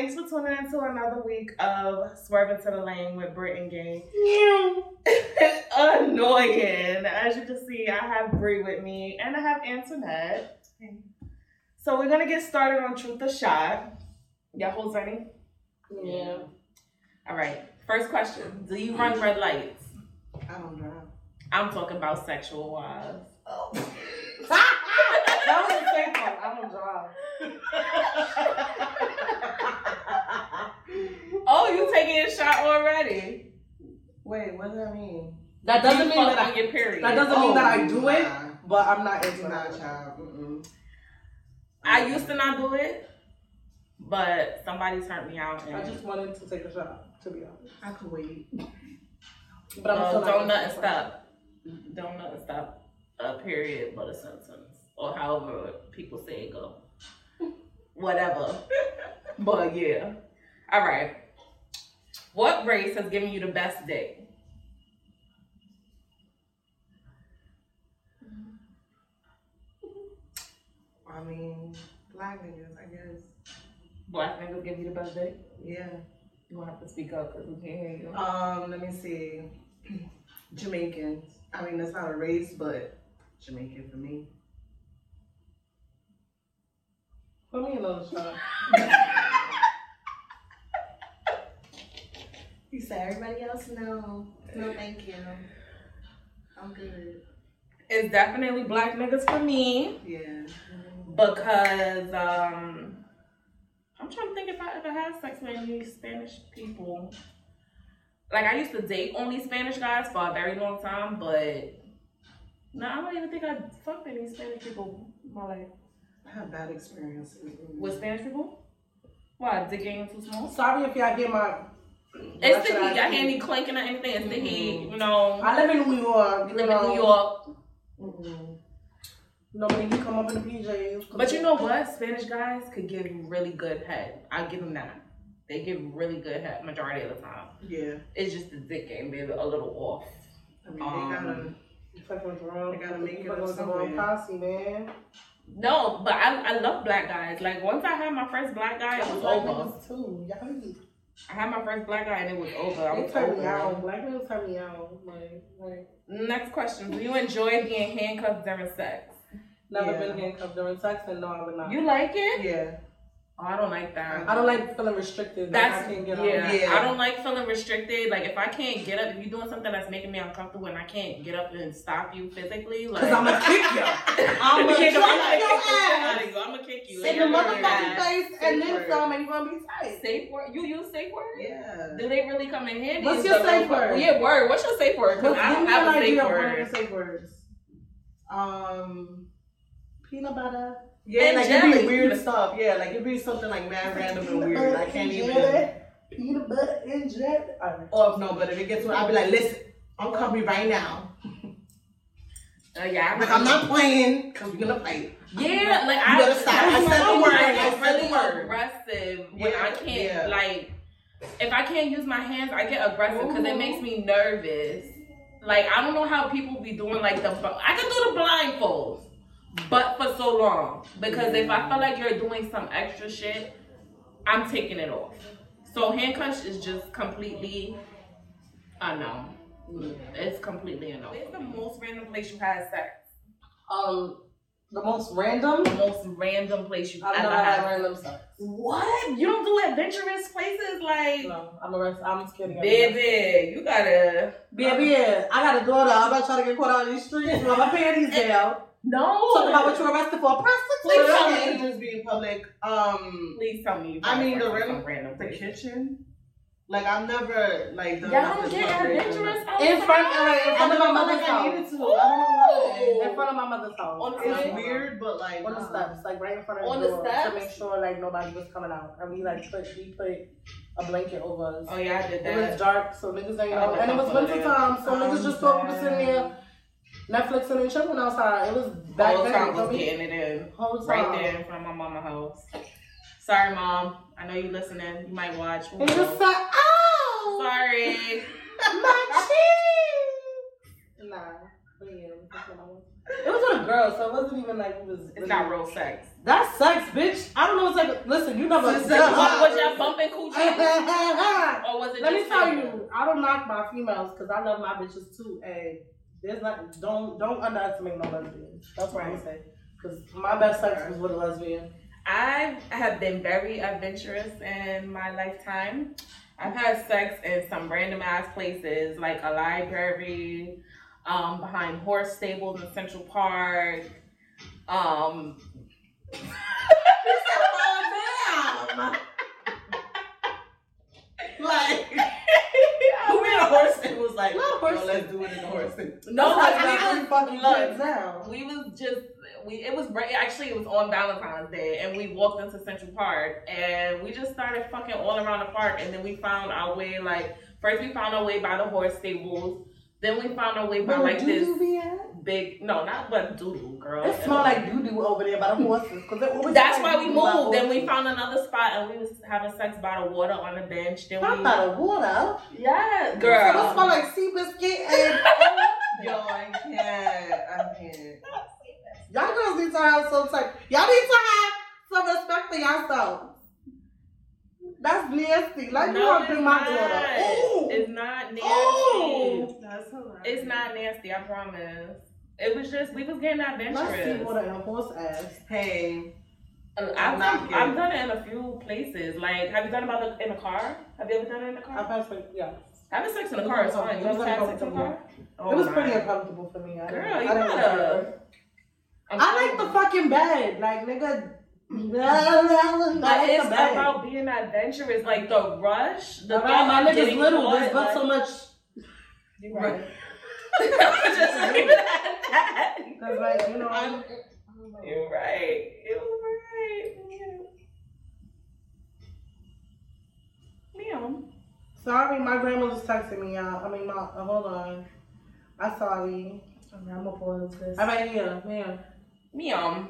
Thanks for tuning in to another week of Swerving to the Lane with Britt and Gay. Annoying. As you can see, I have Brie with me and I have Antoinette. So we're gonna get started on Truth or Shot. Y'all hoes ready? Yeah. All right. First question: Do you run red lights? I don't drive. I'm talking about sexual wise. Oh. that was the same part. I don't drive. Oh, you taking a shot already? Wait, what does that mean? That doesn't You mean that I, get period. that doesn't mean that I Oh, do nah. it, but I'm not into Not a that. child. Mm-mm. I used to not do it, but somebody turned me out. And I just wanted to take a shot, to be honest. I could wait. But I'm well, still not don't into nothing it. stop. Don't nothing stop a period but a sentence, or however people say it go. Whatever. but yeah. All right. What race has given you the best dick? I mean, black niggas, I guess. Black niggas give you the best dick? Yeah. You gonna have to speak up because we can't hear you. Um, let me see. Jamaicans. I mean, that's not a race, but Jamaican for me. Put me in another shot. You said everybody else no. No, thank you. I'm good. It's definitely black niggas for me. Yeah. because um I'm trying to think if I ever had sex with any Spanish people. Like I used to date only Spanish guys for a very long time, but no, I don't even think I fucked any Spanish people in my life. I have bad experiences. With Spanish people? Why? The game too small? Sorry if y'all hear my. Mm-hmm. It's the should I heat. I say? hear any clanking or anything. It's the mm-hmm. heat. You know, I live in New York. we You live know. in New York. Mm-mm. Nobody can come up in the PJs. But you know what? Spanish guys could give really good head. I give them that. They give really good head majority of the time. Yeah. It's just the dick game, maybe a little off. I mean, Um, they gotta. Um, you fucking with wrong. I gotta make you it fucking up with wrong somewhere. posse, man. No, but I, I love black guys. Like once I had my first black guy, it was over. too. Y'all, I had my first black guy and it was over. I they was turn me over. out. Black niggas turn me out. Like, like Next question: Do you enjoy being handcuffed during sex? never Yeah. been handcuffed during sex, and no, I would not. You like it? Yeah. Oh, I don't like that. I don't like feeling restricted. Like, That's I can't get yeah. out. Yeah. I don't like feeling restricted. Like if I can't get up, if you're doing something that's making me uncomfortable, and I can't get up and stop you physically, like Cause I'ma kick you. I'm I'ma gonna kick your the shit out ass you. I'm gonna kick you in the motherfucking face, and then Safe some, and you gonna be tight. Safe word? You use safe word? Yeah. Do they really come in handy? What's Is your the safe little- word? Yeah, word. What's your safe word? Because Give I don't have a safe idea of one of word. your safe words. Um. Peanut butter. Yeah, And like it'd be jelly. weird stuff. Yeah, like it'd be something like mad random and weird. I can't even. Peanut butter and jelly. Alright. Or if no, but if it gets to, I'll be like, listen, I'm coming right now. Uh, yeah, Like I'm not playing because we're gonna fight. Yeah, like You I. better stop. I said the word. I I get said really the word. aggressive when I can't yeah. like. If I can't use my hands, I get aggressive because it makes me nervous. Like I don't know how people be doing like the. I can do the blindfolds, but for so long because if I feel like you're doing some extra shit, I'm taking it off. So handcuffs is just completely unknown. It's completely unknown. Where's the most random place you had sex? Um, the most random. The most random place you I've ever never had had. random sex. What? You don't do adventurous places like No, I'm a rest. I'm scared to get baby. You gotta Baby, I got a daughter. I'm not trying to get caught out in these streets with my panties down. No. Talk about what you are arrested for. Please Prostitute. tell me it just be public. Um, Please tell me. I mean, the random- random the kitchen. Like I've never like done Y'all nothing don't get public. adventurous In front, uh, in front of never my mother's like I needed house. to. I don't know why. In front of my mother's house. On It's Okay. weird, but like On the steps, like right in front of On the the door, steps? to make sure like nobody was coming out. And we like put we put a blanket over us. Oh yeah, I did that. It was dark, so niggas didn't know. And it was not winter time, so niggas just thought we was sitting there Netflixing and chilling outside. It was back Whole then. time was getting it in. Whole. Right there in front of my mama house. Sorry, mom. I know you listening. You might watch. Just knows? said, Sorry. my cheese." Nah, it was just when I was- it was with a girl, so it wasn't even like it was. It's not real sex. That sex, bitch. I don't know what take. Listen, you never. Giselle. What, was y'all bumping coochie? or was it Let me tell you, I don't knock my females because I love my bitches too. And there's not don't don't underestimate no lesbian. That's what I'm gonna say. Because my best sex was with a lesbian. I have been very adventurous in my lifetime. I've had sex in some random ass places like a library, um, behind horse stables in Central Park. Um, Like, who made a horse and was like, Not horse let's do it in a horse thing. no, That's like, not we three was, fucking look, kids now. we was just we it was actually it was on Valentine's Day and we walked into Central Park and we just started fucking all around the park and then we found our way like first we found our way by the horse stables then we found our way by Where like doo-doo this be at? Big no not but doodle girl It smell like doo doo over there by the horses. Cause it always that's why we moved then we found another spot and we was having sex by the water on the bench then Not we by the water. yeah So it girl smell like sea biscuit and. Yo, I can't. I can't. Y'all girls need to have some type. Y'all need to have some respect for yourselves. That's nasty. Like you no, want it's to bring my not. daughter. Ooh. It's not nasty. Ooh. That's hilarious. It's not nasty, I promise. It was just we was getting Let's see adventurous. what a horse ass. Hey, I'm I've, not done, kidding. I've done it in a few places. Like, have you done it about the, in a car? Have you ever done it in the I car? passed it. Yeah. Having sex in the car is fine. You It was ever had sex in the car? it oh was my. pretty uncomfortable for me. I Girl, you didn't gotta. like. I'm I like the fucking bed. Like nigga. But it's about being adventurous, like the rush, the All right, my of niggas getting little. caught, There's but like- so much. You right. Just leave it at that. Cause like you know. I'm. You're right. You're right. Meow. Sorry, my grandma just texted me out. I mean, my uh, hold on. I'm sorry. I'm gonna pause this. I'm right here, man. Meow.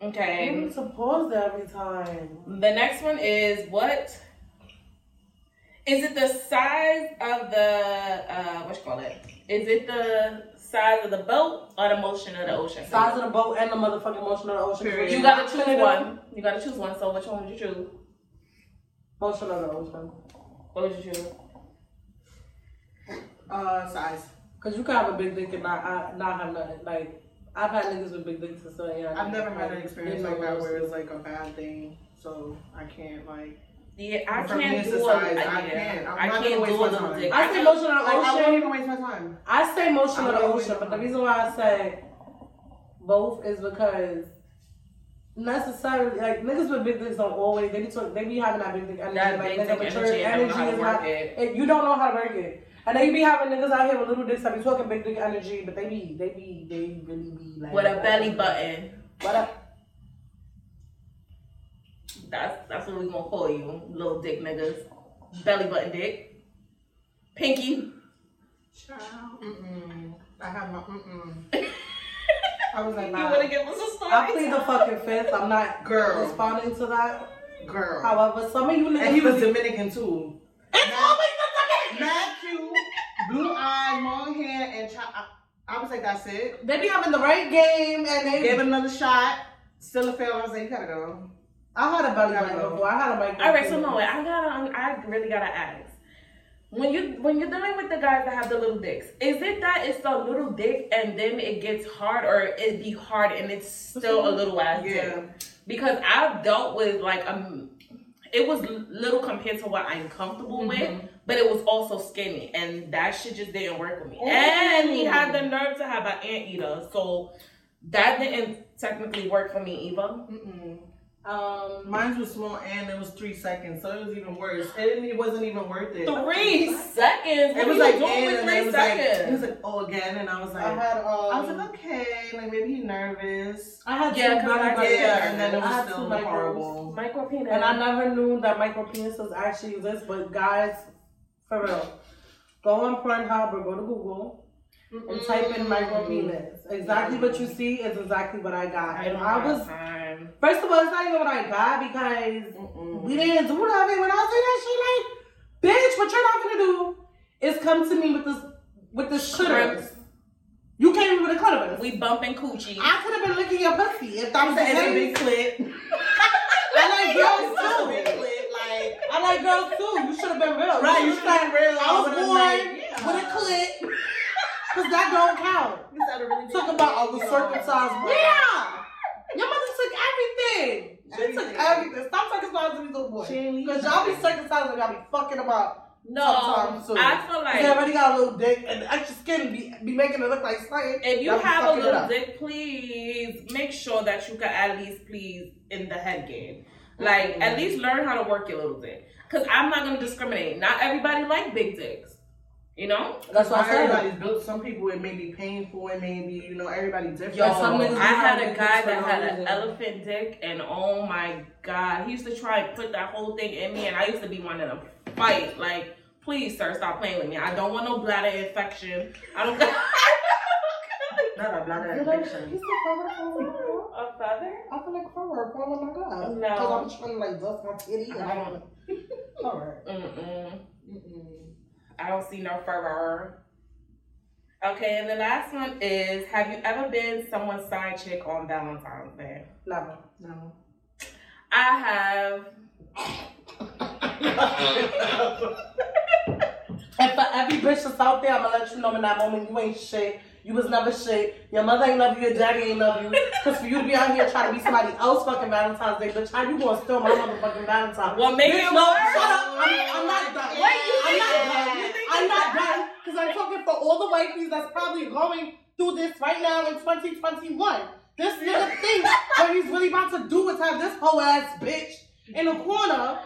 You Okay. need to pause that every time. The next one is what? Is it the size of the uh what you call it? Is it the size of the boat or the motion of the ocean? Size of the boat and the motherfucking motion of the ocean. Period. You gotta choose one. You gotta choose one. So which one would you choose? Motion of the ocean. What would you choose? Uh, size. Cause you can have a big dick and not I, not have nothing. Like I've had niggas with big dicks and stuff. Yeah, I've never had an experience like that where it's like a bad thing, so I can't like. Yeah, I For can't do the a, size. yeah, I can't. I'm I not can't gonna do a waste my little time. dick. I say motion of the Like, I won't even waste my time. I say motion of the ocean, but the reason why I say both is because necessarily like niggas with big dicks don't always they be talk, they be having that big dick energy That like big nigga dick mature energy and don't know how to is not it. it, you don't know how to work it. And then you be having niggas out here with little dicks that be talking big dick energy, but they be they be they really be like With a belly oh, button. What up? That's that's what we gonna call you, little dick niggas. Belly button dick. Pinky. Child. Mm-mm. I have my mm-mm. I was like, You nah. wanna give us a story? I plead the fucking fifth. I'm not Girl. responding to that. girl. However, some of you niggas and he was really- Dominican too. It's always the Mad cute, blue eyes, long hair, and chi- I, I was like, that's it. They be having the right game and they Gave it another shot. Still a fail. I was like, you gotta go. I had a belly button before. I had a micro. All right, so no, I gotta, I really gotta ask. When you when you're dealing with the guys that have the little dicks, is it that it's the little dick and then it gets hard, or it be hard and it's still a little ass Yeah. dick? Because I've dealt with like um, it was little compared to what I'm comfortable with, Mm-hmm. but it was also skinny, and that shit just didn't work with me. And he had the nerve to have an anteater, so that didn't technically work for me either. Mm-mm. Um, Mine was small and it was three seconds, so it was even worse. It, it wasn't even worth it. Three seconds. What It was like you doing and three then it was like, seconds? he was like, oh, again, and I was like, I had um, I was like, okay, like maybe he's nervous. I had Yeah, two 'cause I belly Yeah, and then it I had was two still micros. horrible. Micro penis. And I never knew that micro penises actually exist, but guys, for real, go on Pornhub or go to Google Mm-hmm. and type in micro penis. Exactly what you see is exactly what I got. I and I was time. first of all, it's not even what I got because Mm-mm. we didn't do nothing. When I say that shit, like, bitch, what you're not gonna do is come to me with this with this clitoris. You came with a clitoris. We bumping coochie. I could have been licking your pussy if that was a big clit. I like girls too. Like, I like girls too. You should have been real. Right, you should have been real. I was born yeah. with a clit. Because that don't count. Really Talk about all the circumcised. Yeah! Your mother took everything. She took everything. Stop circumcising these little boys. Because y'all be circumcised and y'all be fucking about. No, sometimes. I feel like they already got a little dick, and extra skin be, be making it look like. If you have a little dick, please make sure that you can at least please in the head game. Like mm-hmm. at least learn how to work your little dick. Cause I'm not gonna discriminate. Not everybody like big dicks. You know? That's what I said. Everybody's built. Some people it may be painful. It may be you know everybody's different. Yo, some niggas I had a guy that had an reason. elephant dick, and oh my god, he used to try and put that whole thing in me, and I used to be wanting to fight. Like, please, sir, stop playing with me. I don't want no bladder infection. I don't. not a bladder Did infection. you said fur, fur, fur? a feather? I feel like fur, fur with my God. No. Because I'm trying to like dust my titty and I Um, Alright. Mm-mm. Mm-mm. I don't see no fur. Okay, and the last one is: Have you ever been someone's side chick on Valentine's Day? Never. No. I have. And for every bitch that's out there, I'm gonna let you know in that moment you ain't shit. You was never shit. Your mother ain't love you. Your daddy ain't love you. Cause for you to be out here trying to be somebody else fucking Valentine's Day, bitch, how you gonna steal my motherfucking Valentine? Well, make Bitch, it no, worse. shut up. I'm, I'm not done. Wait, you I'm not done. I'm not done. Cause I'm talking for all the wifeys that's probably going through this right now in 2021. This nigga thinks what he's really about to do is have this whole ass bitch in the corner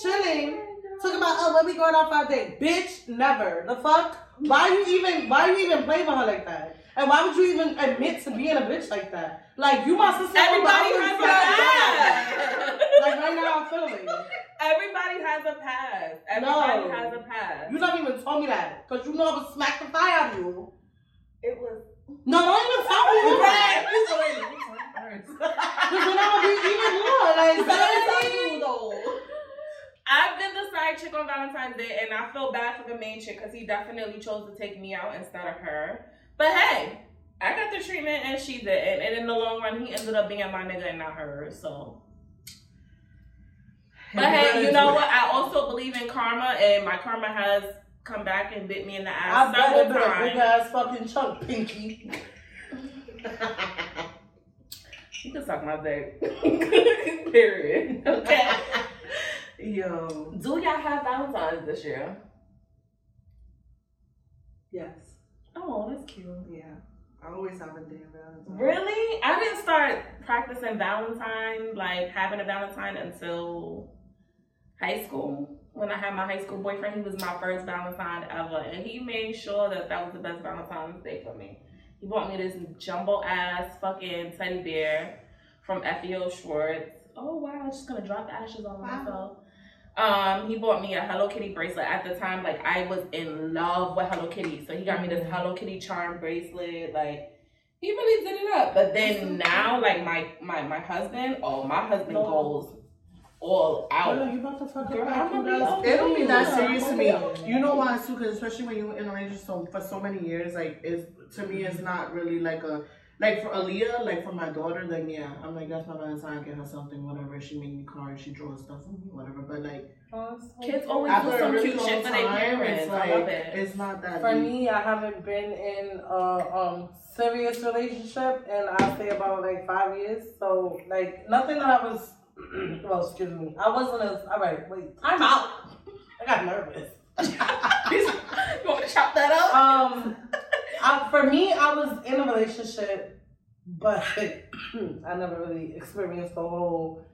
chilling. Talking about oh when we going out for our date. Bitch, never. The fuck? Why you even why you even play with her like that? And why would you even admit to being a bitch like that? Like you my sister. Everybody but has a past. Like right now I'm feeling. Everybody has a past. Everybody No. has a past. You don't even told me that. Cause you know I would smack the fire out of you. It was. No, don't even tell me you Right. Cause then I would be even more. Like seriously? I've been the side chick on Valentine's Day, and I feel bad for the main chick because he definitely chose to take me out instead of her. But hey, I got the treatment and she didn't. And in the long run, he ended up being my nigga and not her. So. But hey, you know what? I also believe in karma, and my karma has come back and bit me in the I ass bet it several a big ass fucking chunk, Pinky. You can suck my dick. Period. Okay. Yo. Do y'all have Valentine's this year? Yes. Oh, that's cute. Yeah. I always have a damn Valentine. Really? I didn't start practicing Valentine, like having a Valentine until high school. When I had my high school boyfriend, he was my first Valentine ever, and he made sure that that was the best Valentine's Day for me. He bought me this jumbo ass fucking teddy bear from FAO Schwarz. Oh wow, I'm just gonna drop ashes on Wow. myself. Um, he bought me a Hello Kitty bracelet. At the time, like I was in love with Hello Kitty, so he got me this Hello Kitty charm bracelet. Like he really did it up. But then now, like my my my husband, oh my husband No. goes all Oh, out. no, you about to fucking Girl, back I'm gonna be guys. It don't be that serious to me. You know why too? Because especially when you're in a relationship so, for so many years, like it's to me, it's not really like a like for Aaliyah, like for my daughter, like yeah, I'm like that's my Valentine. Get her something, whatever. She make me cards, she draws stuff for me, whatever. But like Kids always after do a some really cute shit for their parents. it's I like love it. it's not that. For deep. me, I haven't been in a um serious relationship and I say about like five years. So like nothing that I was well, excuse me. I wasn't as all right, wait, time out. I got nervous. you want to chop that up? Um I, for me I was in a relationship but I never really experienced the whole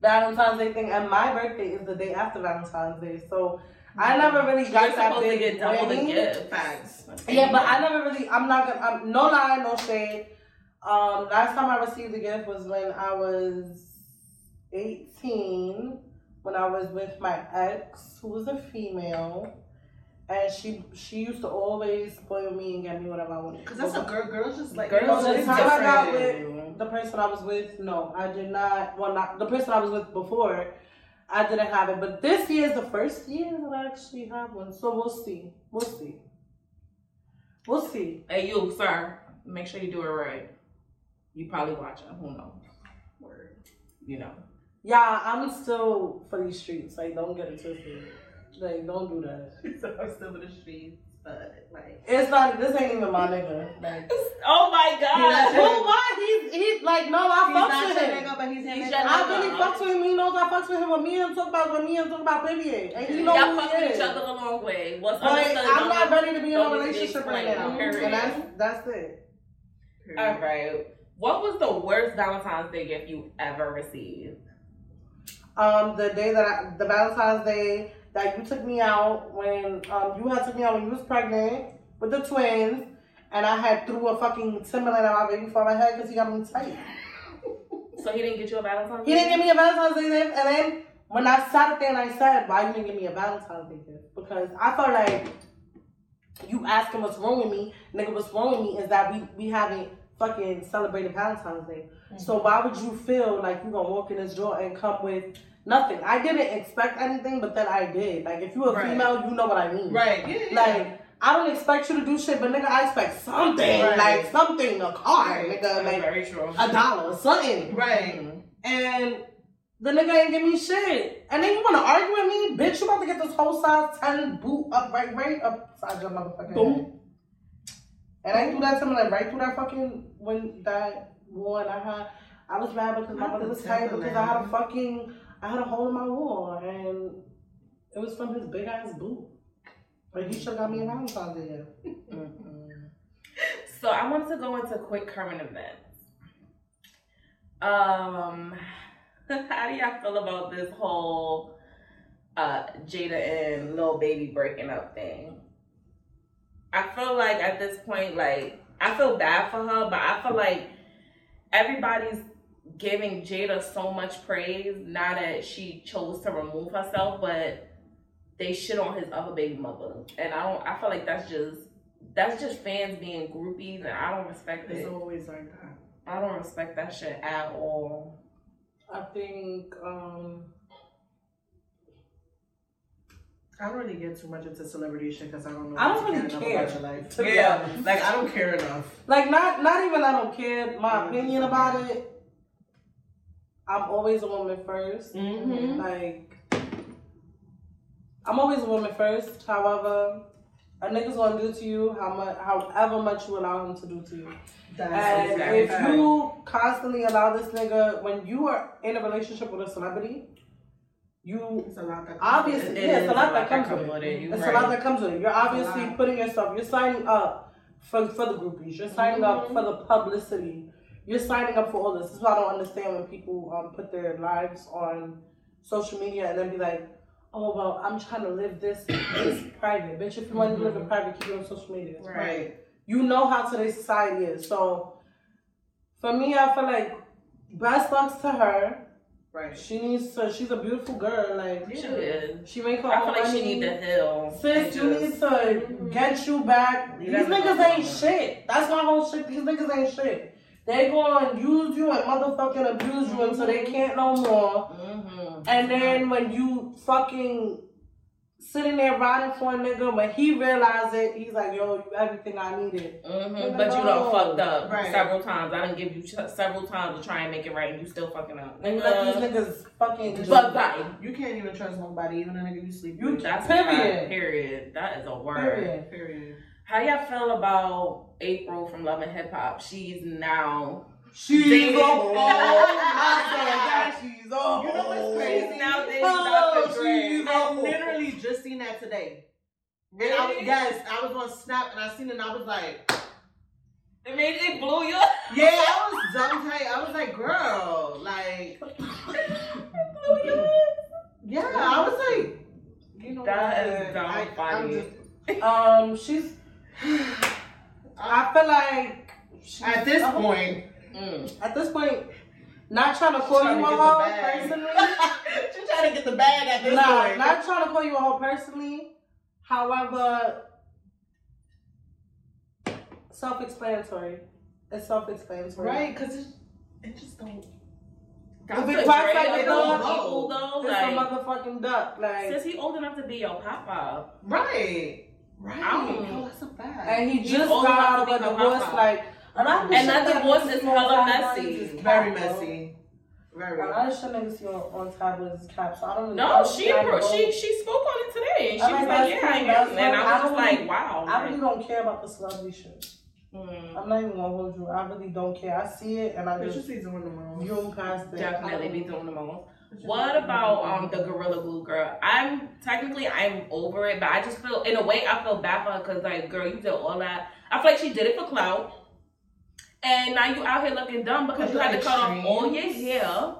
Valentine's Day thing and my birthday is the day after Valentine's Day. So I never really You're got that supposed to big get double the gift. Yeah, but I never really. I'm not gonna. I'm, no lie, no shade. Um, last time I received a gift was when I was 18. When I was with my ex, who was a female, and she she used to always spoil me and get me whatever I wanted. Cause that's a girl. Girls just like Girls the is time I got different. the person I was with, no, I did not. Well, not the person I was with before. I didn't have it, but this year is the first year that I actually have one. So we'll see. We'll see. We'll see. Hey, you, sir, make sure you do it right. You probably watching. Who knows? Word. You know. Yeah, I'm still for these streets. Like, don't get it twisted. Like, don't do that. so I'm still in the streets. but like. It's not. This ain't even my nigga. Like, Oh my god. not your- why? He's he's like, no, I He's fucks not with your him. nigga, but he's your He's nigga. I really fucks with him. He knows I fucks with him. When me and him talk about when me and him talk about Period, and he knows Y'all who fuck he with is. each other a long way. What's But understood? I'm don't not ready to be in a don't need to relationship right now. period. And that's that's it. All right. What was the worst Valentine's Day gift you ever received? Um, the day that I, the Valentine's Day that you took me out when um you had took me out when you was pregnant with the twins, and I had threw a fucking Timberland at my baby for my head because he got me tight. So he didn't get you a Valentine's He didn't give me a Valentine's Day gift, and then when I sat up there and I said, "Why you didn't give me a Valentine's Day gift?" Because I felt like you asking what's wrong with me, nigga. What's wrong with me is that we we haven't fucking celebrated Valentine's Day. So why would you feel like you gonna walk in this door and come with nothing? I didn't expect anything, but then I did. Like if you a Right. female, you know what I mean. Right. Yeah. Like I don't expect you to do shit, but nigga, I expect something. Right. Like something, a car, Right. nigga, like very true. a dollar, something. right. Mm-hmm. And the nigga ain't give me shit. And then you wanna argue with me? Bitch, you about to get this whole size 10 boot up right right upside your motherfucking Boom. head. And I threw that to me like right through that fucking when that one I had I was mad because my mother was tight because I had a fucking I had a hole in my wall and it was from his big ass boot. But he should got me a Valentine's Day. So I wanted to go into quick current events. Um, how do y'all feel about this whole uh Jayda and Lil Baby breaking up thing? I feel like at this point, like I feel bad for her, but I feel like everybody's giving Jayda so much praise now that she chose to remove herself, but they shit on his other baby mother, and I don't. I feel like that's just that's just fans being groupies, and I don't respect It's it. always like that. I don't respect that shit at all. I think um I don't really get too much into celebrity shit because I don't know. I don't really care, about your life. to Yeah, like I don't care enough. Like not not even I don't care. My Yeah, opinion about it. I'm always a woman 1st Mm-hmm. Like I'm always a woman first. However, a nigga's gonna do to you how much, however much you allow him to do to you. That's And exactly if you constantly allow this nigga, when you are in a relationship with a celebrity, you it's a lot that Obviously, It yeah, it's a lot that comes come with it. You It's right. a lot that comes with it. You're obviously putting yourself, you're signing up for, for the groupies. You're signing up Mhm. for the publicity. You're signing up for all this. This is why I don't understand when people um, put their lives on social media and then be like, oh, well, I'm trying to live this, this private. Bitch, if you want to live in private, keep it on social media. Right. You know how today's society is. So for me, I feel like best lucks to her. Right. She needs to, she's a beautiful girl. Like, She is. she make her I feel like she need to heal. Sis, you just- need to get you back. These niggas ain't shit. That's my whole shit. These niggas ain't shit. They gonna use you and motherfucking abuse you until they can't no more. Mhm. And then when you fucking sitting there riding for a nigga, when he realize it, he's like, yo, you everything I needed. Mhm. But you No. done fucked up Right. several times. I done give you ch- several times to try and make it right, and you still fucking up. And you let these niggas fucking just- Bye bye. You can't even trust nobody, even a nigga you sleep You with. That's Period. a. Period. That is a word. Period. Period. How y'all feel about Apryl from Love and Hip Hop? She's now She's Dating. a oh my god, she's a You know what's crazy? She's now dating Oh, Dr. Dre. she's I a- literally just seen that today. And I, Really? yes, I was on Snap and I seen it and I was like, It made it blew you. up. yeah, I was dumb tight. I was like, girl, like, blew you. up. yeah, I was like, you know That what? is dumb I, funny. just, Um, she's. I feel like at this a- point, Mm. At this point, not trying to call trying you to a get the hoe bag. personally. she's trying to get the bag at this nah, point. not trying to call you a hoe personally. However, self-explanatory. It's self-explanatory. right? Because it, it just don't. Dr. it quacks Dre like a dog, people though, It's like, a motherfucking duck, like, since he old enough to be your papa. Right. Right. I don't- Oh, that's a fact. and he He's just got enough out to of a divorce, like, a lot And shit that that divorce is small hella time messy. niggas is Very messy. Very. A lot of shit niggas see on, on tablets is cap, so I don't know. No, she I she she spoke on it today, and she I'm was like, like, "Yeah, I that's am," and I was I just don't like, really- "Wow." I really don't care about the celebrity shit. mm, I'm not even gonna hold you. I really don't care. I see it and I Bitch, just you see doing the most. view past it. definitely be doing the most. What about um the Gorilla Glue girl? I'm technically I'm over it, but I just feel in a way I feel bad for her because like, girl, you did all that. I feel like she did it for clout, and now you out here looking dumb because you had to cut off all your hair.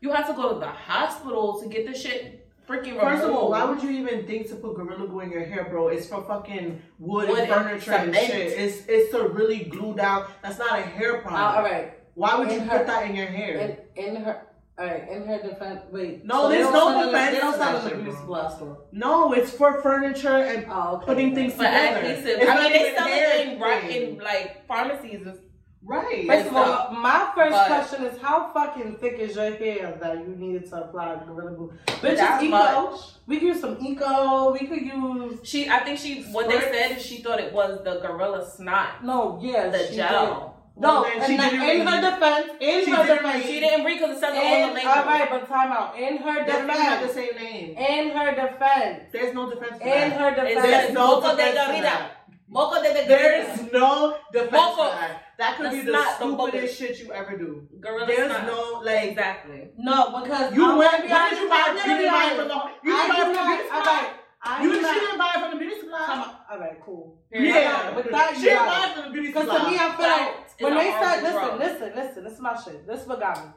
You have to go to the hospital to get the shit freaking removed. First of all, why would you even think to put Gorilla Glue in your hair, bro? It's for fucking wood, Wood and and furniture and cement. shit. It's it's to really glue down. That's not a hair Uh, product. all right. Why would you In put that in your hair? In, in her, all right. In her defense, wait. No, they there's no sell defense They don't to sell that it in the shit, beauty bro. supply store. no, it's for furniture and Oh, okay. putting things for together. adhesive. It's I mean, they sell it in right in like pharmacies. and right. First of all, my first But- question is how fucking thick is your hair that you needed to apply Gorilla Glue? Bitch, That it's eco. much. We could use some eco. We could use She, I think she, what they said is she thought it was the gorilla snot, no, yeah, the she gel. Did. No, and she that- in her defense, in She her defense, read. She didn't read because it says it the in, label. all right, but time out. In her They don't have the same name. in her defense, There's no defense in that. her defense. There's no Moco defense la for that. Moco de the There's no defense Moco. for that. That could The be the snot, the stupidest shit you ever do. gorilla There's snot. no like exactly. No, because you I'm went. gonna be honest, you buy? I'm You didn't buy it from the. You didn't buy from the beauty supply. right, You do she not- didn't buy it from the beauty supply. all right, cool. Yeah, With that, she didn't got buy it. it from the beauty Because to me, I feel like Fact when they said, listen, drug. listen, listen, this is my shit. This is what got me.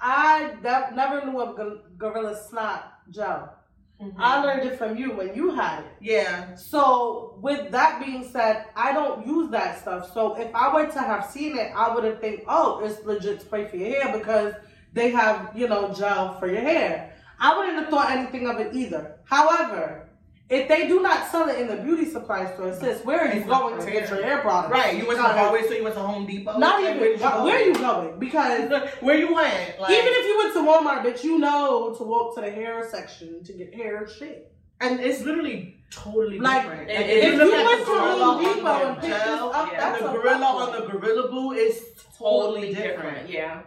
I de- never knew of Gor- Gorilla Snot gel. Mhm. I learned it from you when you had it. Yeah, So, with that being said, I don't use that stuff. So, if I were to have seen it, I would have think, oh, it's legit spray for your hair because they have, you know, gel for your hair. I wouldn't have thought anything of it either. However, if they do not sell it in the beauty supply store, sis, where are you going to get your hair products? right. You went to hallway, so you went to Home Depot. Not Like, even. where you where, are you going? Because Where you went? Like, even if you went to Walmart, bitch, you know to walk to the hair section to get hair shit. and it's literally totally Like, different. if And you look you at went to Home Depot and picked this up, yeah. that's the gorilla on the gorilla boo is totally different. Yeah.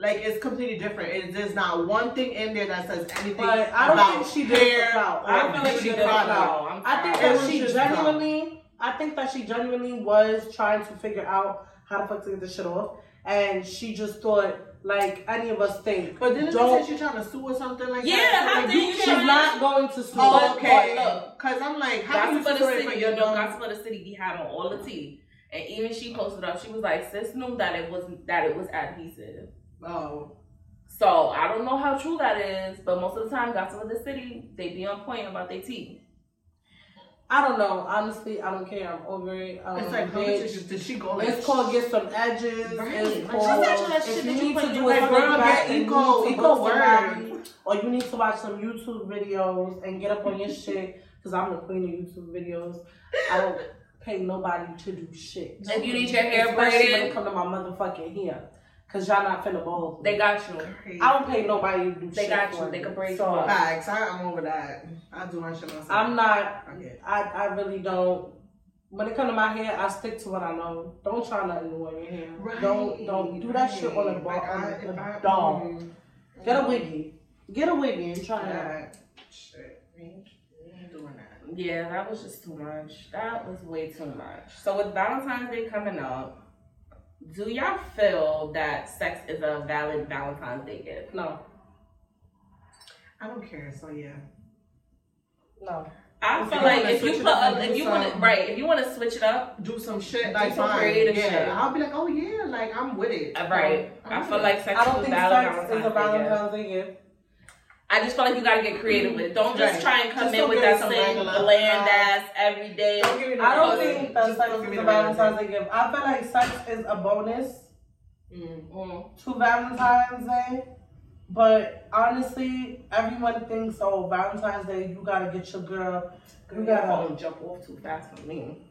Like it's completely different. It, there's not one thing in there that says anything But I don't about think she did hair for or I don't feel like she beauty did it product. clout. I'm I think sorry. That she just genuinely, I think that she genuinely was trying to figure out how the fuck to get this shit off, and she just thought like any of us think. But didn't Don't- they say she's trying to sue or something like that. Yeah, that? how like, you you She's can't. going to sue. Oh, okay. but look, Cause I'm like, how can you Gossip sue of the for city, your you know, dumb? Gossip of the city be having all the tea. And even she posted up, she was like, sis knew that it was that it was adhesive. Oh, So I don't know how true that is, but most of the time, Gossip of the City, they be on point about their tea. I don't know. Honestly, I don't care. I'm over it. Um, it's like, bitch, did, did she go? Like, It's called get some edges. Right. It's called just actually that shit if you you need to do your like, girl, get eco- you need to eco word. or you need to watch some YouTube videos and get up on your shit. Cause I'm the queen of YouTube videos. I don't pay nobody to do shit. If you need your hair Especially when it braided, come to my motherfucking hair. Cause y'all not finna bowl. they got you. I don't pay nobody to do They shit. got for you. They me. can braid you so, up. Facts. I, I'm over that. I do my shit myself. I'm not Okay. I, I really don't. When it comes to my hair, I stick to what I know. Don't try nothing new on your hair. don't don't do that shit on a ball. Like, on I, a if I, dog. mm, Get a wiggy. Get a wiggy and try it. that shit. We ain't, we ain't doing that. Yeah, that was just too much. That was way too much. So with Valentine's Day coming up, do y'all feel that sex is a valid Valentine's Day gift? No, I don't care. So yeah. no. I If feel like if you put up and a, do if you want to right if you want to switch it up, do some shit Do like some fine. creative yeah, shit. I'll be like, oh yeah, like I'm with it. right? I'm I feel it. like sex I don't a think valid sex is a Valentine's Day gift. Valentine's Day gift. I just feel like you gotta get creative with it. Don't just Right. try and come Just in with that same regular, bland uh, ass every day. Don't give me the I don't think that sex is a the Valentine's Day gift. I feel like sex is a bonus Mm. To Valentine's Day. But honestly, everyone thinks, oh, Valentine's Day, you gotta get your girl. You You gotta gotta jump off too fast for me.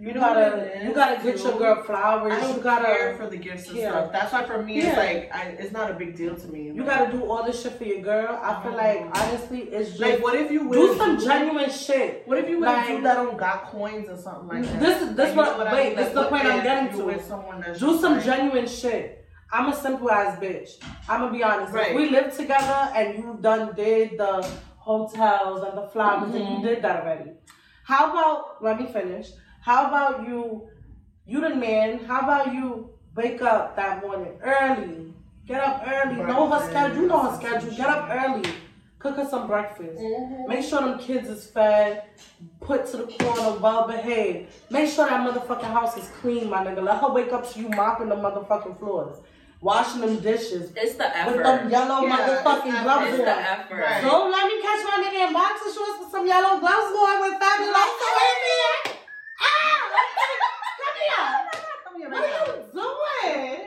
You know what gotta, you gotta get your girl flowers. I don't you gotta, care for the gifts and Yeah. stuff. That's why for me Yeah. it's like I, it's not a big deal to me. you Like- gotta do all this shit for your girl. I feel like honestly, it's just like what if you do some genuine shit. What if you with like- dude that don't got coins or something like that? This is this Like, you what, know I wait, mean? this is the point I'm getting to. With someone that's Do some genuine shit. I'm a simple ass bitch. I'm gonna be honest. Right. If we live together and you done did the hotels and the flowers and Mm-hmm. you did that already. How about let me finish? How about you you the man, how about you wake up that morning early? Get up early. Know her schedule. You know her schedule. Get up early. Cook her some breakfast. Mm-hmm. Make sure them kids is fed, put to the corner, well behaved. Make sure that motherfucking house is clean, my nigga. Let her wake up to you mopping the motherfucking floors, washing them dishes, It's the with them yellow Yeah, motherfucking it's gloves It's on. the effort. Right. Don't let me catch my nigga in boxer shorts with some yellow gloves on with fabulous. Like, ah, come here. What are you doing?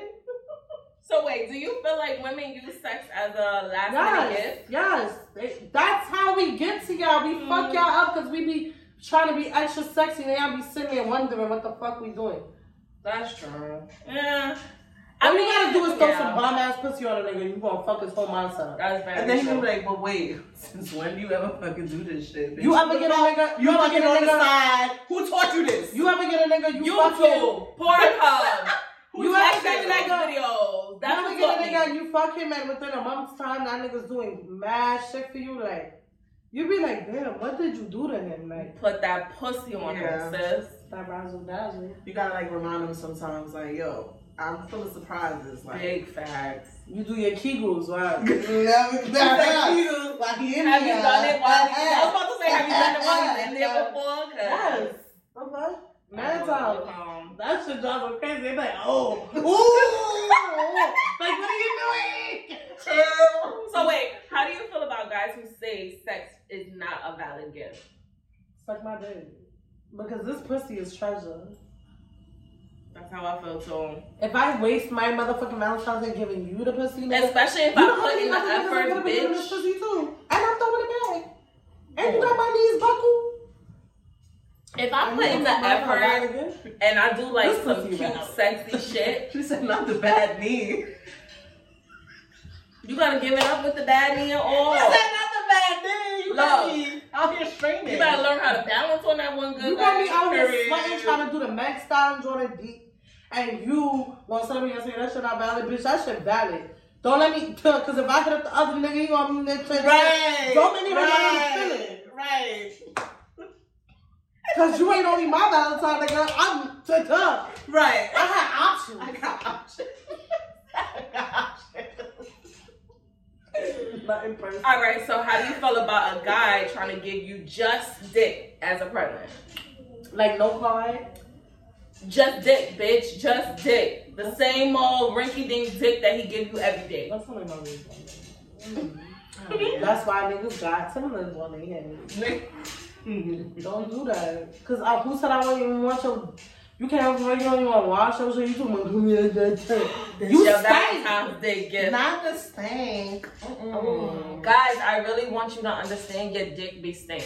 So wait, do you feel like women use sex as a last minute Yes, gift? yes. That's how we get to y'all. We fuck Mm. y'all up because we be trying to be extra sexy and y'all be sitting there wondering what the fuck we doing. That's true. Yeah. All you gotta do is throw yeah. some bomb ass pussy on a nigga. You gonna fuck his whole mindset up. That's very And then he true. gonna be like, but wait, since when do you ever fucking do this shit? Bitch? You ever get a nigga? You ever get a on the nigga? side. Who taught you this? You ever get a nigga? You fucking. YouTube, Pornhub, You ever get a nigga? videos. That's You ever get a nigga you fuck him and within a month's time that nigga's doing mad shit for you? Like, you be like, damn, what did you do to him? Like, Put that pussy on Yeah. her, sis. that razzle dazzle. You gotta like remind him sometimes, like, yo, I'm full of surprises. Like, Big facts. You do your kegels, right? never, Have you done it while you, I was about to say, have you done it while you in there before? 'Cause- Yes. Okay. Mad times. Um, That shit drives me crazy. They like, oh, ooh, like what are you doing? So wait, how do you feel about guys who say sex is not a valid gift? Suck my dick. Because this pussy is treasure. That's how I feel too. If I waste my motherfucking Valentine's Day giving you the pussy, nigga, Especially if you I how put in the other niggas I effort, could've been giving this bitch. pussy too, and I'm throwing it back. And you oh. got my knees buckled. If I And put in the gonna fuck my effort and I do like This some cute, bad. sexy shit, She said, not the bad knee. you gotta give it up with the bad knee and all. She said, not the bad knee. You got Look. me out here straining. You gotta learn how to balance on that one good. You gonna be out here sweating trying to do the Meg style and Jordan deep, and you want somebody to say that shit not valid, bitch. That shit valid. Don't let me, cause if I hit up the other nigga, you gonna be that. Right. Don't make me hurt my right, little feeling. Right. Cause you ain't only my Valentine, nigga. I'm to top. Right. I had options. I got options. I got options. Not in person. All right, so how do you feel about a guy trying to give you just dick as a present? Like no card. Just dick, bitch. Just dick. The same old rinky dink dick that he give you every day. That's one of my reasons. Mm-hmm. Oh, yeah. That's why niggas got Timberlands on their head. Don't do that. Cause I, who said I wouldn't even want your? You can't have you don't even want to wash your shit. You too much. You Your stink. Valentine's Day gift. Not the stank. Oh. Guys, I really want you to understand your dick be stink.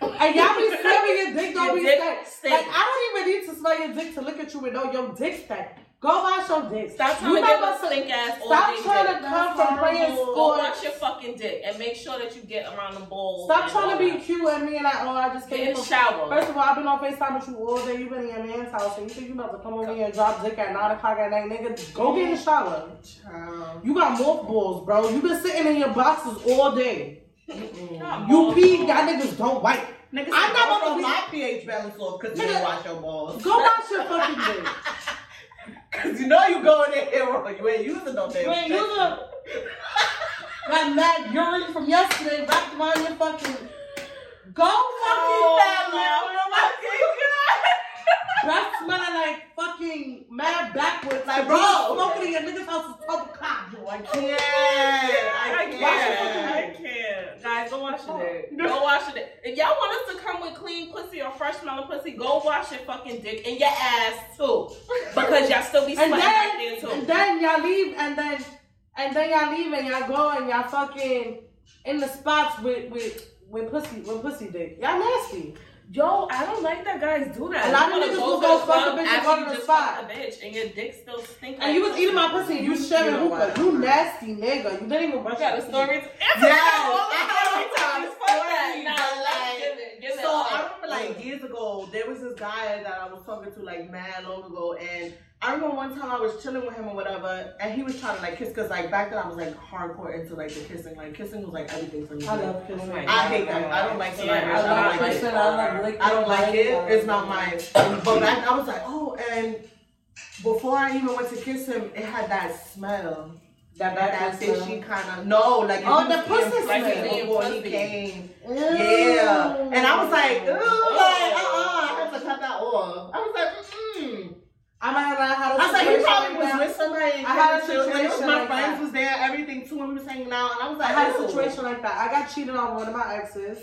And y'all be smelling your dick, don't Your be dick stank. stink. Like I don't even need to smell your dick to look at you and know your dick stank. Go wash your dick. Stop trying You to give never a stink ass Stop day trying dick. to come from playing Go sports. wash your fucking dick and make sure that you get around the balls. Stop trying to be that. cute and me and I, oh, I just Get came in the from. shower. First of all, I've been on FaceTime with you all day. You've been in your man's house and you think you about to come over here and drop dick at 9 o'clock at night. Nigga, go get in the shower. Child. You got mothballs, bro. You've been sitting in your boxes all day. Not You balls. pee, y'all niggas don't wipe. Niggas, I'm I'm not not gonna gonna be- my pH balance off because you Nigga. didn't wash your balls. Go wash your fucking dick. Cause you know you going in here wrong. You ain't using no damn. You ain't shit. using a- Got mad urine from yesterday wrapped around your fucking. Go fucking Oh mad, oh, my fucking Breath smelling like fucking mad backwards. Like, bro. bro. Smoking in your nigga's house is 12 o'clock. I can't. I I can't. can't. I can't. Guys, go wash your dick. Go wash your dick. If y'all want us to come with clean pussy or fresh smelling pussy, go wash your fucking dick and your ass too. Because y'all still be And sweating back then, there too. and then y'all leave, and then, and then y'all leave, and y'all go, and y'all fucking in the spots with with with pussy with pussy dick. Y'all nasty. Yo, I don't like that guys do that. A lot of You wanna niggas go will to go fuck a bitch and go to you the spot. a bitch and your dick still stink. And you was eating my pussy, you sharing You know hookah. You nasty nigga. You didn't even brush You got your a teeth. story. Every time. a Fuck that. story, Nah, but let's like- give it. Give it So. I remember like years years ago, there was this guy that I was talking to like mad long ago, and I remember one time I was chilling with him or whatever, and he was trying to like kiss, cause like back then I was like hardcore into like the kissing, like kissing was like everything for me. I love kissing. I hate that. I don't like Yeah. I I don't like it. I licking. I don't like it. It's not mine. But back I was like, oh, and before I even went to kiss him, it had that smell. That That, back that fishy kind of no, like Oh, the pussy smell. before he came. Ew. Yeah, and I was like, ooh, like, uh, Oh. uh I had to cut that off. I was like, I'm not gonna lie, I had a I was like, he situation probably like was that. with somebody. I had a chill. Like, it situation my like friends that. was there, everything too, and we was hanging out, and I was I like, had a situation like that. I got cheated on one of my exes.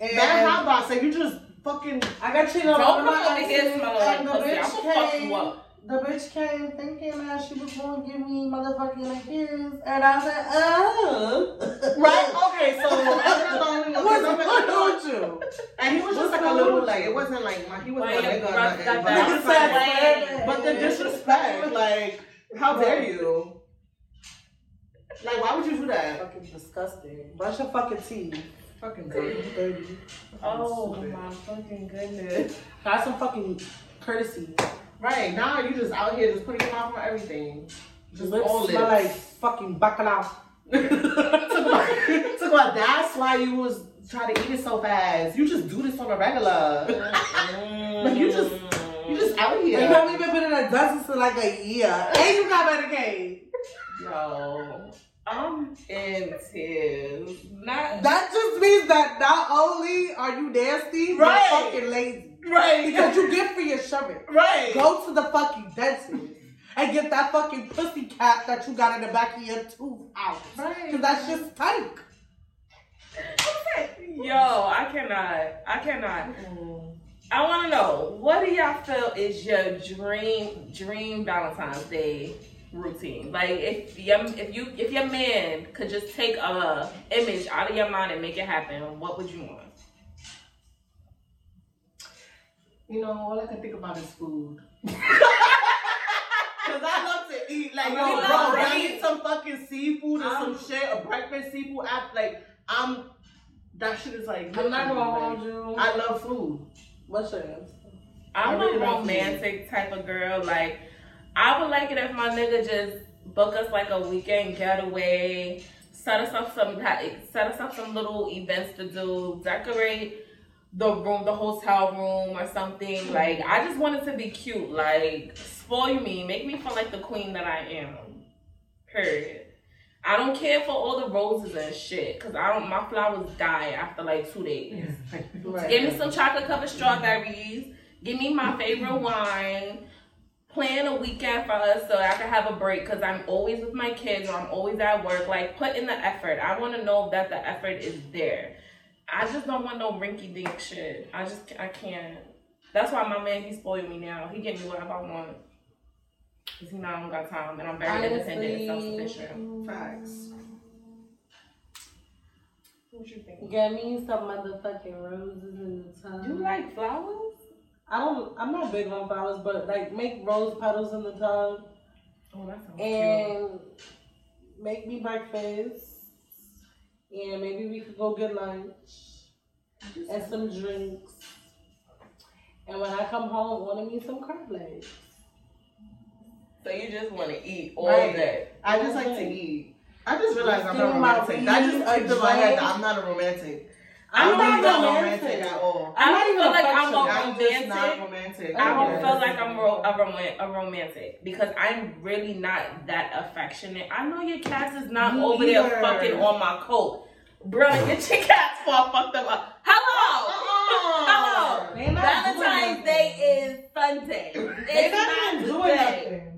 And That hot box, like you just fucking. I got cheated on Don't one of come my over exes. here smelling like the pussy. bitch I'ma fuck came. You up. The bitch came thinking that she was gonna give me motherfucking a kiss, and I was like, oh. Right? Okay, so I'm not the only What's I'm wrong with you? And he was just What's like a little, like, it wasn't like, my, he wasn't Well, like, your nigga or breath nothing. But, I was Nigga like, but the disrespect, like, how dare you? Like, why would you do that? Fucking disgusting. Brush your fucking teeth. Fucking dirty. Dirty. Oh my fucking goodness. Got some fucking courtesy. Right, now you just out here just putting your mouth on everything. Just Lips all smell like lips. fucking bacalao. Talk about that's why you was trying to eat it so fast. You just do this on a regular. Mm. Like, you just- You just out here. You haven't even been in a dozen for like a year. And you got Medicaid. Yo, I'm in tears. Not That just means that not only are you nasty, Right. you're fucking lazy. Right. Because you get free insurance. right. Go to the fucking dentist and get that fucking pussy cap that you got in the back of your tooth out. Right. Because that's just tight. Yo, I cannot. I cannot. I want to know what do y'all feel is your dream dream Valentine's Day routine? Like if your if you if your man could just take a image out of your mind and make it happen, what would you want? You know, all I can think about is food. Cause I love to eat. Like, yo, bro, I eat. some fucking seafood or Um, some shit, a breakfast seafood app. Like, I'm. That shit is like. I'm not gonna hold you. I love food. What's your answer? I'm really a romantic type of girl. Like, I would like it if my nigga just book us like a weekend getaway, set us up some set us up some little events to do, decorate the room, the hotel room or something. Like, I just want it to be cute. Like, spoil me, make me feel like the queen that I am. Period. I don't care for all the roses and shit, cause I don't. My flowers die after like two days. Right. Give me some chocolate covered strawberries. Give me my favorite wine. Plan a weekend for us so I can have a break because I'm always with my kids or I'm always at work. Like, put in the effort. I want to know that the effort is there. I just don't want no rinky dink shit. I just, I can't. That's why my man, he spoiled me now. He get me whatever I want. Because he know I don't got time and I'm very independent and self sufficient. Facts. What you think? Get me some motherfucking roses in the tub. You like flowers? I don't. I'm not big on flowers, but like make rose petals in the tub Oh, that sounds cute. and make me breakfast. And maybe we could go get lunch and some drinks. And when I come home, order me some crab legs. So you just want to eat all Right. day. I just like to eat. I just realized I'm not me romantic. That just weed, clicked a in my head that I'm not a romantic. I'm I'm not really romantic. romantic at all. I I'm not don't even feel like I'm a affectionate. I'm just not romantic. romantic. I don't feel like I'm ro- a, roman- a romantic because I'm really not that affectionate. I know your cats is not Me over there either. fucking on my coat. Bro, get your cats before I fuck them up. Hello! Uh-uh. Hello! They Valentine's Day is Sunday. They It's not not even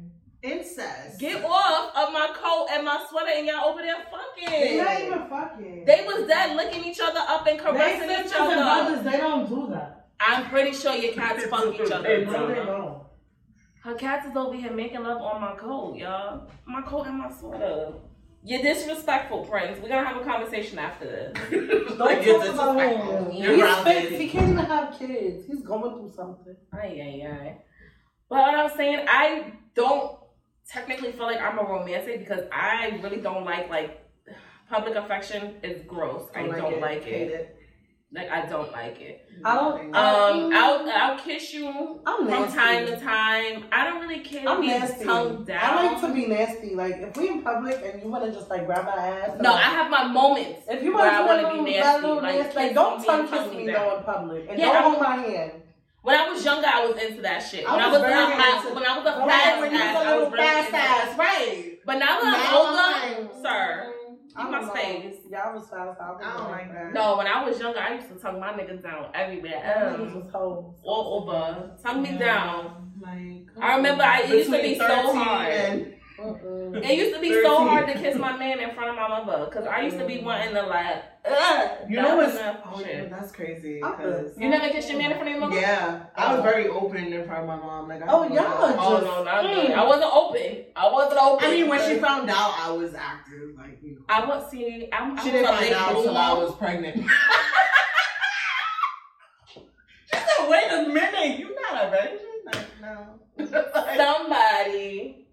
Incest. Get off of my coat and my sweater and y'all over there fucking. They not fucking. even fucking. They was dead licking each other up and caressing sisters each and other. brothers, they don't do that. I'm pretty sure your cats fuck each No, other. they don't. Her cats is over here making love on my coat, y'all. My coat and my sweater. You're disrespectful, Prince. We're gonna have a conversation after this. Don't Like, you're talk about disrespectful. him. You're He's grounded. fixed. He can't even have kids. He's going through something. Ay, ay, ay. But what I'm saying, I don't technically feel like I'm a romantic because I really don't like like public affection is gross. I don't like Hate it. it. Like I don't like it. I don't- Um, I'll I'll kiss you I'm from nasty. time to time. I don't really care I'm be nasty. tongue down. I like to be nasty. Like if we in public and you wanna just like grab my ass. no, like, I have my moments. If you want to wanna be be nasty, nasty, like, like, don't me tongue and kiss tongue me me down. though in public, and Yeah, don't I'm- hold my hand. When I was younger, I was into that shit. When I I was was a very fast, into- when I was a fast when you was ass, a I was little fast into ass, that. right? But now that Now I'm older, I'm like, sir, I keep my don't know. space. Yeah, I was fast. I, I don't like that. No, when I was younger, I used to tongue my niggas down everywhere. That niggas Um, was hoes. all over. Tongue me down. Like, I remember I- it used to be between so hard. and- Mm-mm. It used to be so hard to kiss my man in front of my mother because I used to be wanting to like, ugh. You that know was what's enough oh, shit. that's crazy. I 'cause- You never kissed your man in front of your mother? Yeah, I was very open in front of my mom. Like, I Oh, don't y'all know. Oh no, not me. Mm. I wasn't open. I wasn't open. I mean, when she found out I was active, like you know, I was see. I'm. she I didn't find out until I was pregnant. she said, "Wait a minute, you not a virgin?" Like, no. Somebody.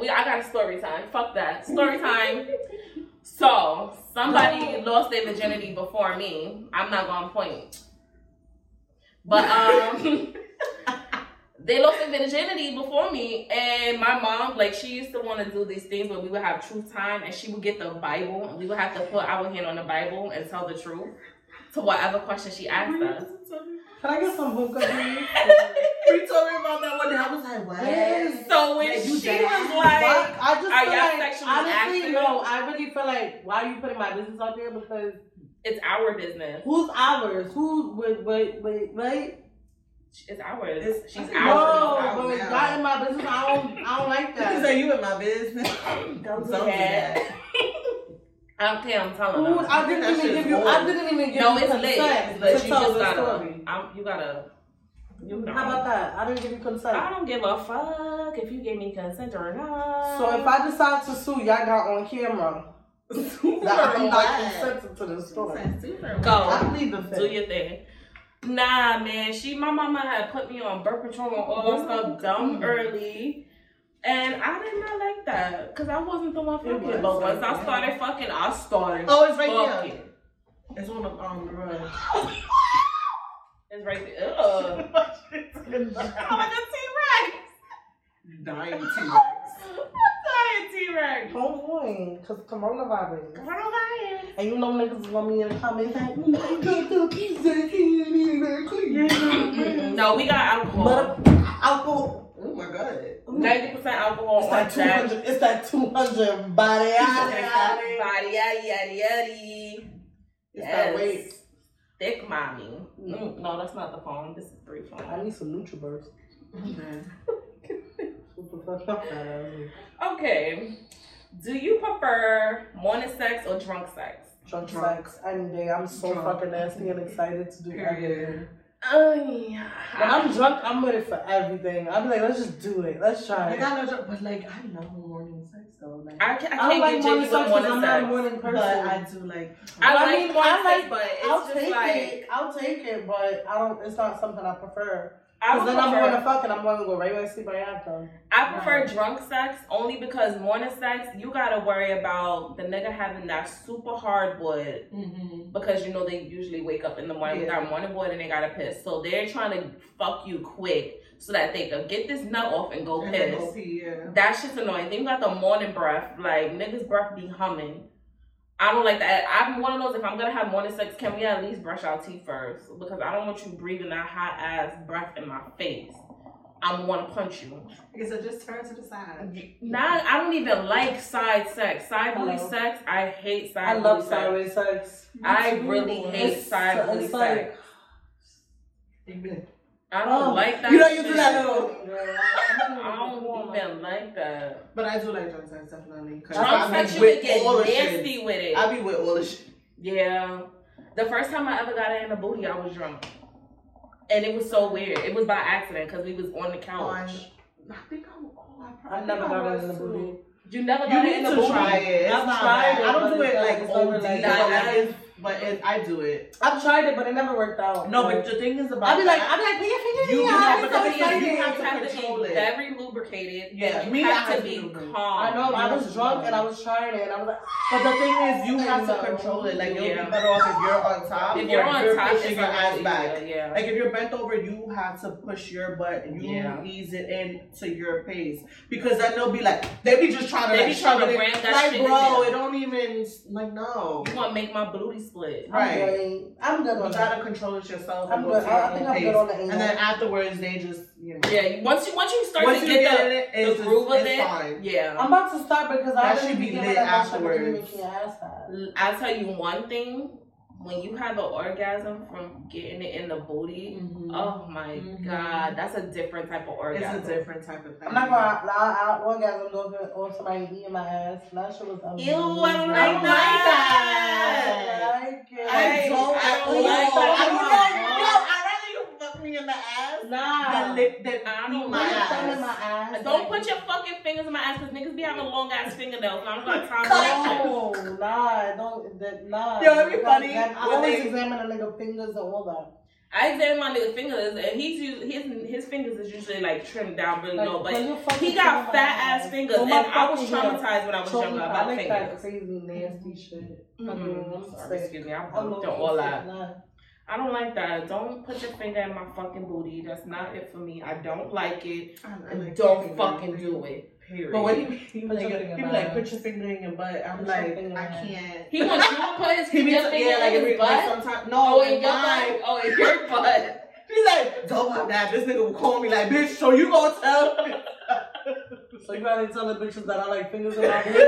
We, I got a story time. Fuck that. Story time. So somebody lost their virginity before me. I'm not gonna point. But um they lost their virginity before me and my mom, like she used to want to do these things where we would have truth time and she would get the Bible and we would have to put our hand on the Bible and tell the truth to whatever question she asked us. Can I get some hookah, please? We told me about that one day. I was like, "What?" Yes. So when Yeah, you she dead. was Why- like I just Are feel like, sexually honestly, active? no. I really feel like why are you putting my business out there? Because it's our business. who's ours? Who's wait wait wait wait? It's ours. It's- She's I think No, ours. out but now. y'all in my business. I don't. I don't like that. You say you in my business. Don't do Don't do that. That. I don't care. I'm telling Who, them. I didn't that even give is you. I didn't even give No, you it's lit. consent But to you tell just the gotta. story. I'm, you gotta. You know. How about that? I didn't give you consent. I don't give a fuck if you gave me consent or not. So if I decide to sue, y'all got on camera that I'm not What? consenting to this story. go I leave the do your thing. Nah, man. She, my mama had put me on birth control and all that stuff dumb early. And I did not like that because I wasn't the one fucking. was But once I started fucking, I started Oh, it's right fucking. here. It's on the um the rug. It's right there. Ugh. I'm like a T-Rex. Dying T-Rex. Dying T-Rex. Don't worry, cause coronavirus. Coronavirus. And you know niggas gonna be in the comments like, "Mm, I got the pizza, can't even clean." No, we got alcohol. But alcohol. Oh my god. Ninety percent alcohol It's on that two It's that two hundred body. Body, yaddy, yaddy, yaddy. It's that weight. Thick mommy. Mm, no, that's not the phone. This is three I need some NutriBurst. Okay. Do you prefer morning sex or drunk sex? Drunk Drunk. sex any day. I'm so Drunk. fucking nasty and excited to do everything. Period. Yeah. When I'm drunk, I'm with it for everything. I'll be like, let's just do it. Let's try Like it. I know, dr- but like I love morning sex though. Like, I, can't, I I don't can't like get morning jiggy sex with morning because I'm not a morning person. but I do like. I But I like mean, morning I sex, like- but it's I'll just take like it. I'll take it, but I don't. It's not something I prefer. I Because then I'm prefer- going to fuck and I'm going to go right back to sleep right after. I prefer drunk sex only because morning sex you gotta worry about the nigga having that super hard wood Mm-hmm. because you know they usually wake up in the morning with Yeah. that morning wood and they gotta piss. So they're trying to fuck you quick so that they can get this nut off and go piss. yeah. That shit's annoying. Then you got the morning breath, like niggas' breath be humming. I don't like that. I'm one of those. If I'm gonna have morning sex, can we at least brush our teeth first? Because I don't want you breathing that hot ass breath in my face. I'm gonna punch you. Okay, so just turn to the side. Nah, I don't even like side sex. Side booty Hello. Oh. sex, I hate side I booty love side sideways sex. I really hate It's- side booty it's sex. like- I don't Oh, like that. You don't use shit. that little. I don't even like that. But I do like drunk sex definitely. 'cause Drunk I sex, be you with can all get the shit. nasty with it. I be with all the shit. Yeah. The first time I ever got it in the booty, I was drunk. And it was so weird. It was by accident because we was on the couch. I think I, oh, I, probably I never think got it in the too. booty. You never You got it need in the to try it. It's I've not tried it, I don't do it it's like not really OD. like that. But, like, if but it, I do it. I've tried it, but it never worked out. No, but the thing is about I'd be like, I'd be like, put your finger You in do your have- eye. but so the thing you You have to have to control be it. very lubricated. Yeah, and me, you I have have to to be calm. I know, I was drunk and I was trying it, and I was like, ah. But the thing is, you have to control it. Like you'll Yeah. be better off if you're on top. If you're on top, pushing your a ass back. Yeah. Like if you're bent over, you have to push your butt and you Yeah. ease it in to your pace because then they'll be like they be just trying to They like be trying to it ram that like shit in bro, it don't even like no. You want to make my booty split. Right. I'm good. I'm good You on that. gotta control it yourself. I'm and good. to I, I think I'm pace. good on the anal. And then afterwards, they just you know. Yeah. Once you once you start Once to you get, get the, it, the it's just- groove of it, fine. yeah. I'm about to start because I That really should be be giving lit that much afterwards. making your ass fat. I'll tell you one thing. When you have an orgasm from getting it in the booty, Mhm. oh my Mhm. god, that's a different type of orgasm. It's a different type of thing. I'm not gonna lie, I orgasm over or somebody eating my ass. That shit was amazing. Ew, I don't I don't like that. I like it. I don't I don't all. like that. I don't know. No, I'd rather you fuck me in the ass Nah. than lick than I don't my like your in ass. my ass. Don't put your fucking fingers in my ass because niggas be having long ass fingernails. So I don't got time for. No, nah, don't, that, nah. Yo, be funny exam- I always they- examine a nigga fingers and all that. I examine my nigga's fingers, and he's usually, his his fingers is usually like trimmed down really Like, low, but he got fat ass fingers, Oh, and I was traumatized when I was younger me, I about like that fingers. crazy nasty shit. Mm, I'm sorry, excuse me, I'm I'm on all that. nah. I don't like that. Don't put your finger in my fucking booty. That's not it for me. I don't like it. I like don't fucking do it. Period. But when he, he Put like, your he finger be in like, put your finger in your butt. I'm Put like, I can't. he wants you to put his He be your t- finger yeah, like, in his every, like butt. sometimes. Oh, No, in in your butt. Oh, in your butt. He's like, don't have that. This nigga will call me like, bitch. So you gonna tell me? So you gotta tell the bitches that I like fingers in my booty.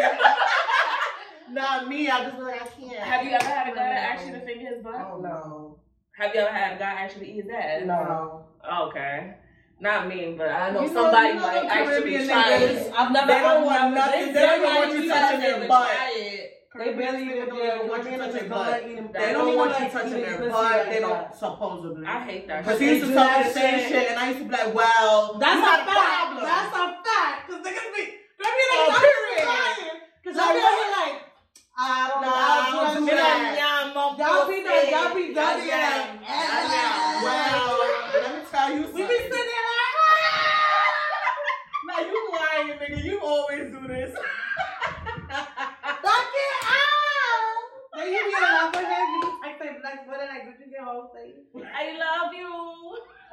Not me. I just be like, I can't. Have you ever had a guy that asked you to finger his butt? Oh no. Have you ever had a guy actually eat his ass? No. Okay. Not me, but I know You know- somebody you know might them actually Caribbean try niggas, it. I've never. They don't I've want never- nothing. They, They don't even want you touching their butt. they barely even don't yeah, want you touching niggas butt. don't like eating. They don't want you touching their butt. They don't supposedly. I hate that Because he used to do tell that me the same shit. shit, and I used to be like, well, That's you a got fact. problem. That's a fact. Cause niggas be. Maybe Oh, niggas period. lying. Cause Like, y'all be like, I don't Nah, know. I don't Y'all be there. Y'all be dirty. Yeah, yeah, yeah. Well, let me tell you Something. We be sitting there like, ah! Now you lying, nigga. You always do this. Knock it out. Then you be in love with him. You be texting next morning like, did you get home safe? I love you.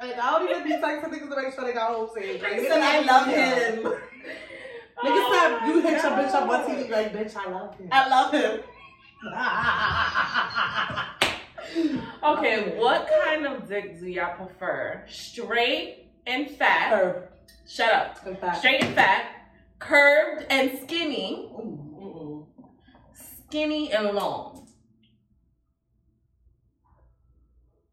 Like, I don't even be texting niggas to make sure they got home safe. Like, said, I love him. Niggas said, you hit your bitch up on TV like, bitch, I love him. I love him. Okay, what kind of dick do y'all prefer? Straight and fat. Her. Shut up. In fact. Straight and fat. Curved and skinny. Mm-mm. Skinny and long.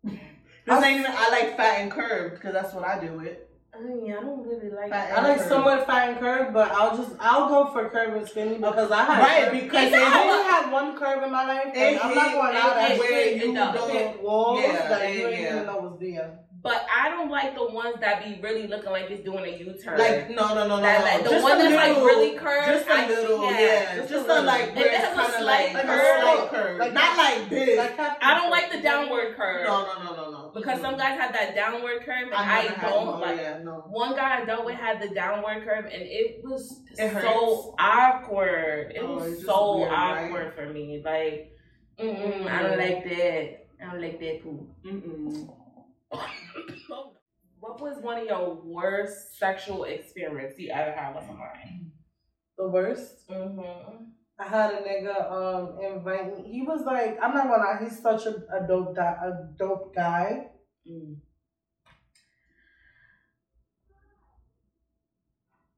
This ain't even, I like fat and curved because that's what I do it. I mean, I don't really like Fat I like curved. somewhat fat and curved, but I'll just I'll go for curve and skinny because I had Right, curve. because I only had one curve in my life, and It I'm not going out hit and where you don't- hit walls Yeah, that you yeah, didn't yeah. even know was there. But I don't like the ones that be really looking like it's doing a U-turn. Like no no no no. That, no. like, the Just one a that's like really curved. Just a I- little, yeah, yeah. just Just, a a, little. like If where it it's has a slight like, curve, a slight curve, like not like this. Like I don't like the downward curve. no no no no no. Because some guys have that downward curve and I I, don't one, like. Yeah, no. One guy I dealt with had the downward curve and it was It so awkward. It Oh, was so weird, right? awkward for me. Like, mm-mm, I don't like that. I don't like that too. What was one of your worst sexual experiences you ever had with somebody? The worst. Mm-hmm. I had a nigga um invite me. He was like, I'm not gonna lie, he's such a, a dope di- a dope guy. Mm.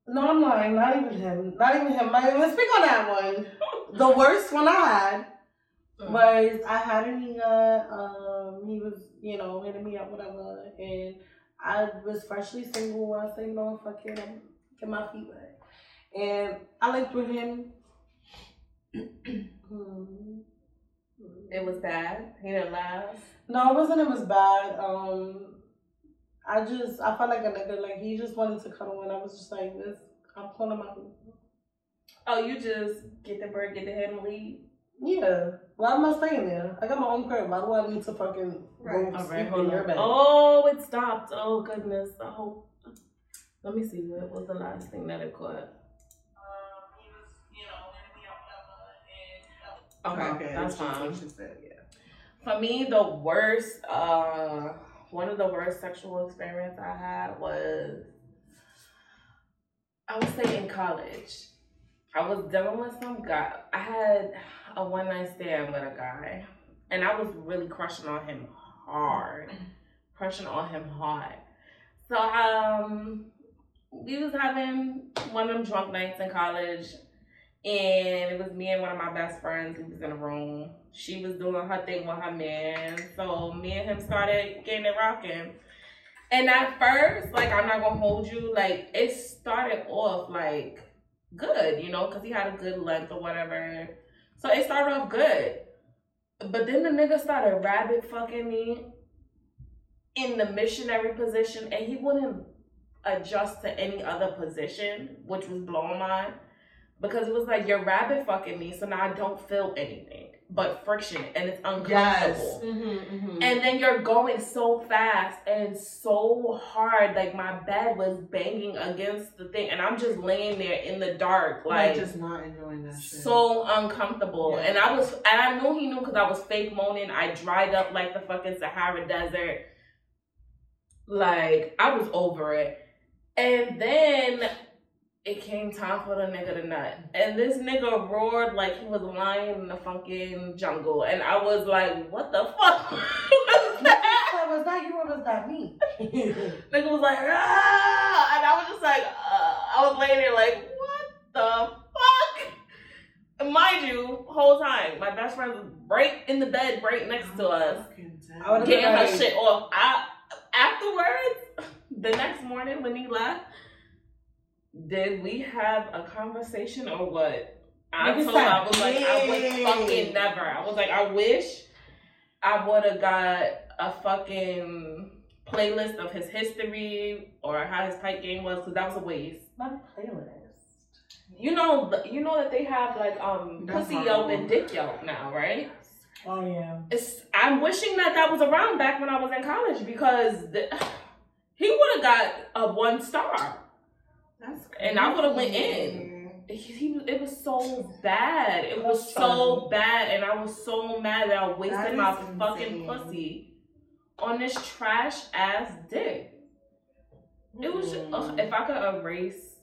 No, I'm lying. Not even him. Not even him. My, let's speak on that one. The worst one I had Mm. was I had a nigga. Um, he was you know hitting me up whatever, and I was freshly single. I said, know, fuck it, I'm get my feet wet, and I looked with him. Hmm. It was bad. He didn't last. No, it wasn't. It was bad. Um, I just I felt like a nigga. Like he just wanted to cuddle, and I was just like, this. I'm pulling my. Oh, you just get the bird, get the head, and leave. Yeah. Why am I staying there? I got my own crib. Why do I need to fucking Right. go All sleep right, in hold your bed? Oh, it stopped. Oh goodness. I hope. Let me see. What was the last thing that it caught? Okay, that's fine. Said, yeah. For me, the worst, uh, one of the worst sexual experience I had was, I would say in college. I was dealing with some guy. I had a one night stand with a guy, and I was really crushing on him hard, crushing on him hard. So um, we was having one of them drunk nights in college, and it was me and one of my best friends. We was in a room. She was doing her thing with her man, so me and him started getting it rocking. And at first, like I'm not gonna hold you, like it started off like good, you know, because he had a good length or whatever. So it started off good. But then the nigga started rabbit fucking me in the missionary position and he wouldn't adjust to any other position, which was blowing mine. Because it was like you're rabbit fucking me, so now I don't feel anything but friction and it's uncomfortable. Yes. Mm-hmm, mm-hmm. And then you're going so fast and so hard, like my bed was banging against the thing, and I'm just laying there in the dark, like, like just not enjoying that shit. so uncomfortable. Yeah. And I was, and I knew he knew because I was fake moaning. I dried up like the fucking Sahara Desert. Like I was over it. And then it came time for the nigga to nut. And this nigga roared like he was lying in the fucking jungle. And I was like, what the fuck was that? was that you or was that me? Nigga was like, ah! And I was just like, uh, I was laying there like, what the fuck? And mind you, whole time, my best friend was right in the bed, right next to us, getting her shit off. I, afterwards, the next morning when he left, did we have a conversation or what? I told her, I was like, I would fucking never. I was like, I wish I would have got a fucking playlist of his history or how his pipe game was, because that was a waste. Not a playlist. You know, you know that they have like um That's pussy yelp and dick yelp now, right? Oh yeah. It's I'm wishing that that was around back when I was in college because the, he would have got a one star. That's And I would've went in. He, he it was so bad. It was That's so fun. bad, and I was so mad that I wasted is my insane. fucking pussy on this trash ass dick. It was just, ugh, if I could erase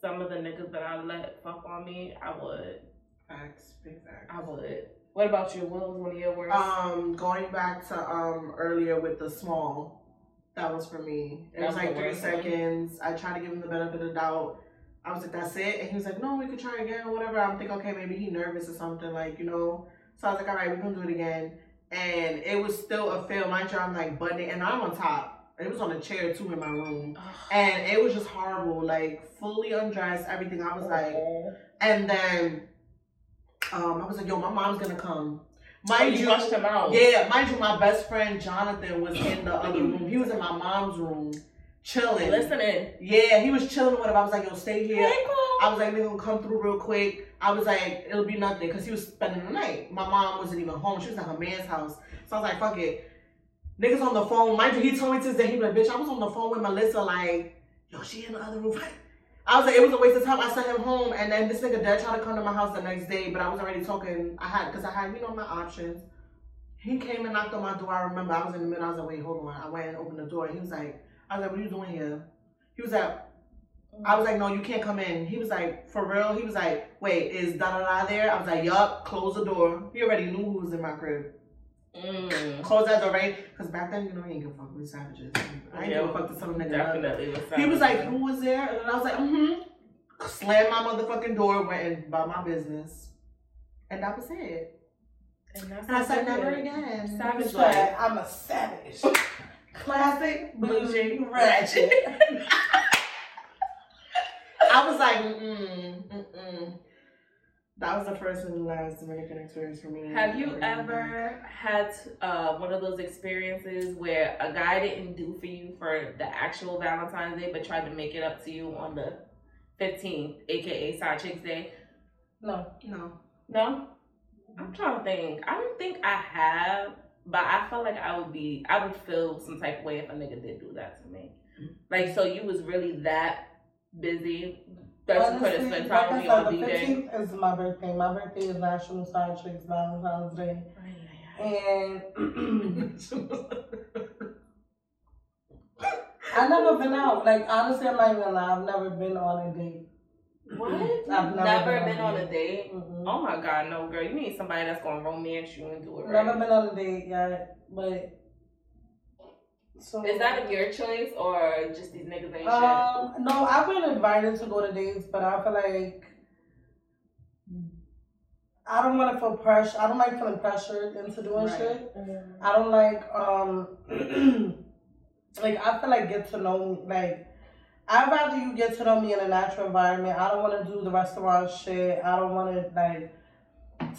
some of the niggas that I let fuck on me, I would. Facts, big facts. I would. What about you? What was one of your worst? Um, going back to um earlier with the small, that was for me. It That was was like three seconds. I tried to give him the benefit of the doubt. I was like, "That's it," and he was like, "No, we could try again or whatever." I'm thinking, okay, maybe he nervous or something, like you know. So I was like, "All right, we're going to do it again," and it was still a fail. My you, I'm like buttoning, and I'm on top. It was on a chair too in my room, and it was just horrible. Like fully undressed, everything. I was like, and then um, I was like, "Yo, my mom's gonna come." Mind you you, rushed him out. yeah, mind you, my best friend Jonathan was in the other room. He was in my mom's room, chilling. Listening. Yeah, he was chilling with him. I was like, yo, stay here. Hey, cool. I was like, nigga, gonna come through real quick. I was like, it'll be nothing, because he was spending the night. My mom wasn't even home. She was at her man's house. So I was like, fuck it. Niggas on the phone. Mind you, he told me to this day, he was like, bitch, I was on the phone with Melissa, like, yo, she in the other room. I was like, it was a waste of time. I sent him home, and then this nigga dead tried to come to my house the next day, but I was already talking. I had, because I had, you know, my options. He came and knocked on my door. I remember I was in the middle. I was like, wait, hold on. I went and opened the door. He was like, I was like, what are you doing here? He was like, I was like, no, you can't come in. He was like, for real? He was like, wait, is da da da there? I was like, yup, close the door. He already knew who was in my crib. Mm, Close that door, right? Because back then, you know, he ain't give a fuck with savages. I ain't give a fuck to some nigga. definitely was He was like, who was there? And I was like, mm-hmm. Slammed my motherfucking door, went and about my business. And that was it. And, that's And I said, never it is. again. Savage Bitch, life. like, I'm a savage. Classic Bougie. bougie ratchet. I was like, mm-mm, mm-mm. That was the first and last Dominican experience for me. Have you ever had uh, one of those experiences where a guy didn't do for you for the actual Valentine's Day, but tried to make it up to you on the 15th, aka Side Chicks Day? No. No. No? I'm trying to think. I don't think I have, but I felt like I would be. I would feel some type of way if a nigga did do that to me. Like, so you was really that busy that you couldn't spend like time I with me said, on the day. 15th is my birthday. My birthday is National Side Chicks Valentine's Day. And I've never been out. Like, honestly, I'm not even gonna lie. I've never been on a date. What? I've Never, been, on a date. Mm-mm. Oh my god, no, girl. You need somebody that's gonna romance you and do it Never right. been on a date yet, but. So, Is that your choice or just these niggas ain't Um, no, I've been invited to go to dates, but I feel like I don't want to feel pressure. I don't like feeling pressured into doing Right. shit. I don't like um, like I feel like get to know me. Like I'd rather you get to know me in a natural environment. I don't want to do the restaurant shit. I don't want to like.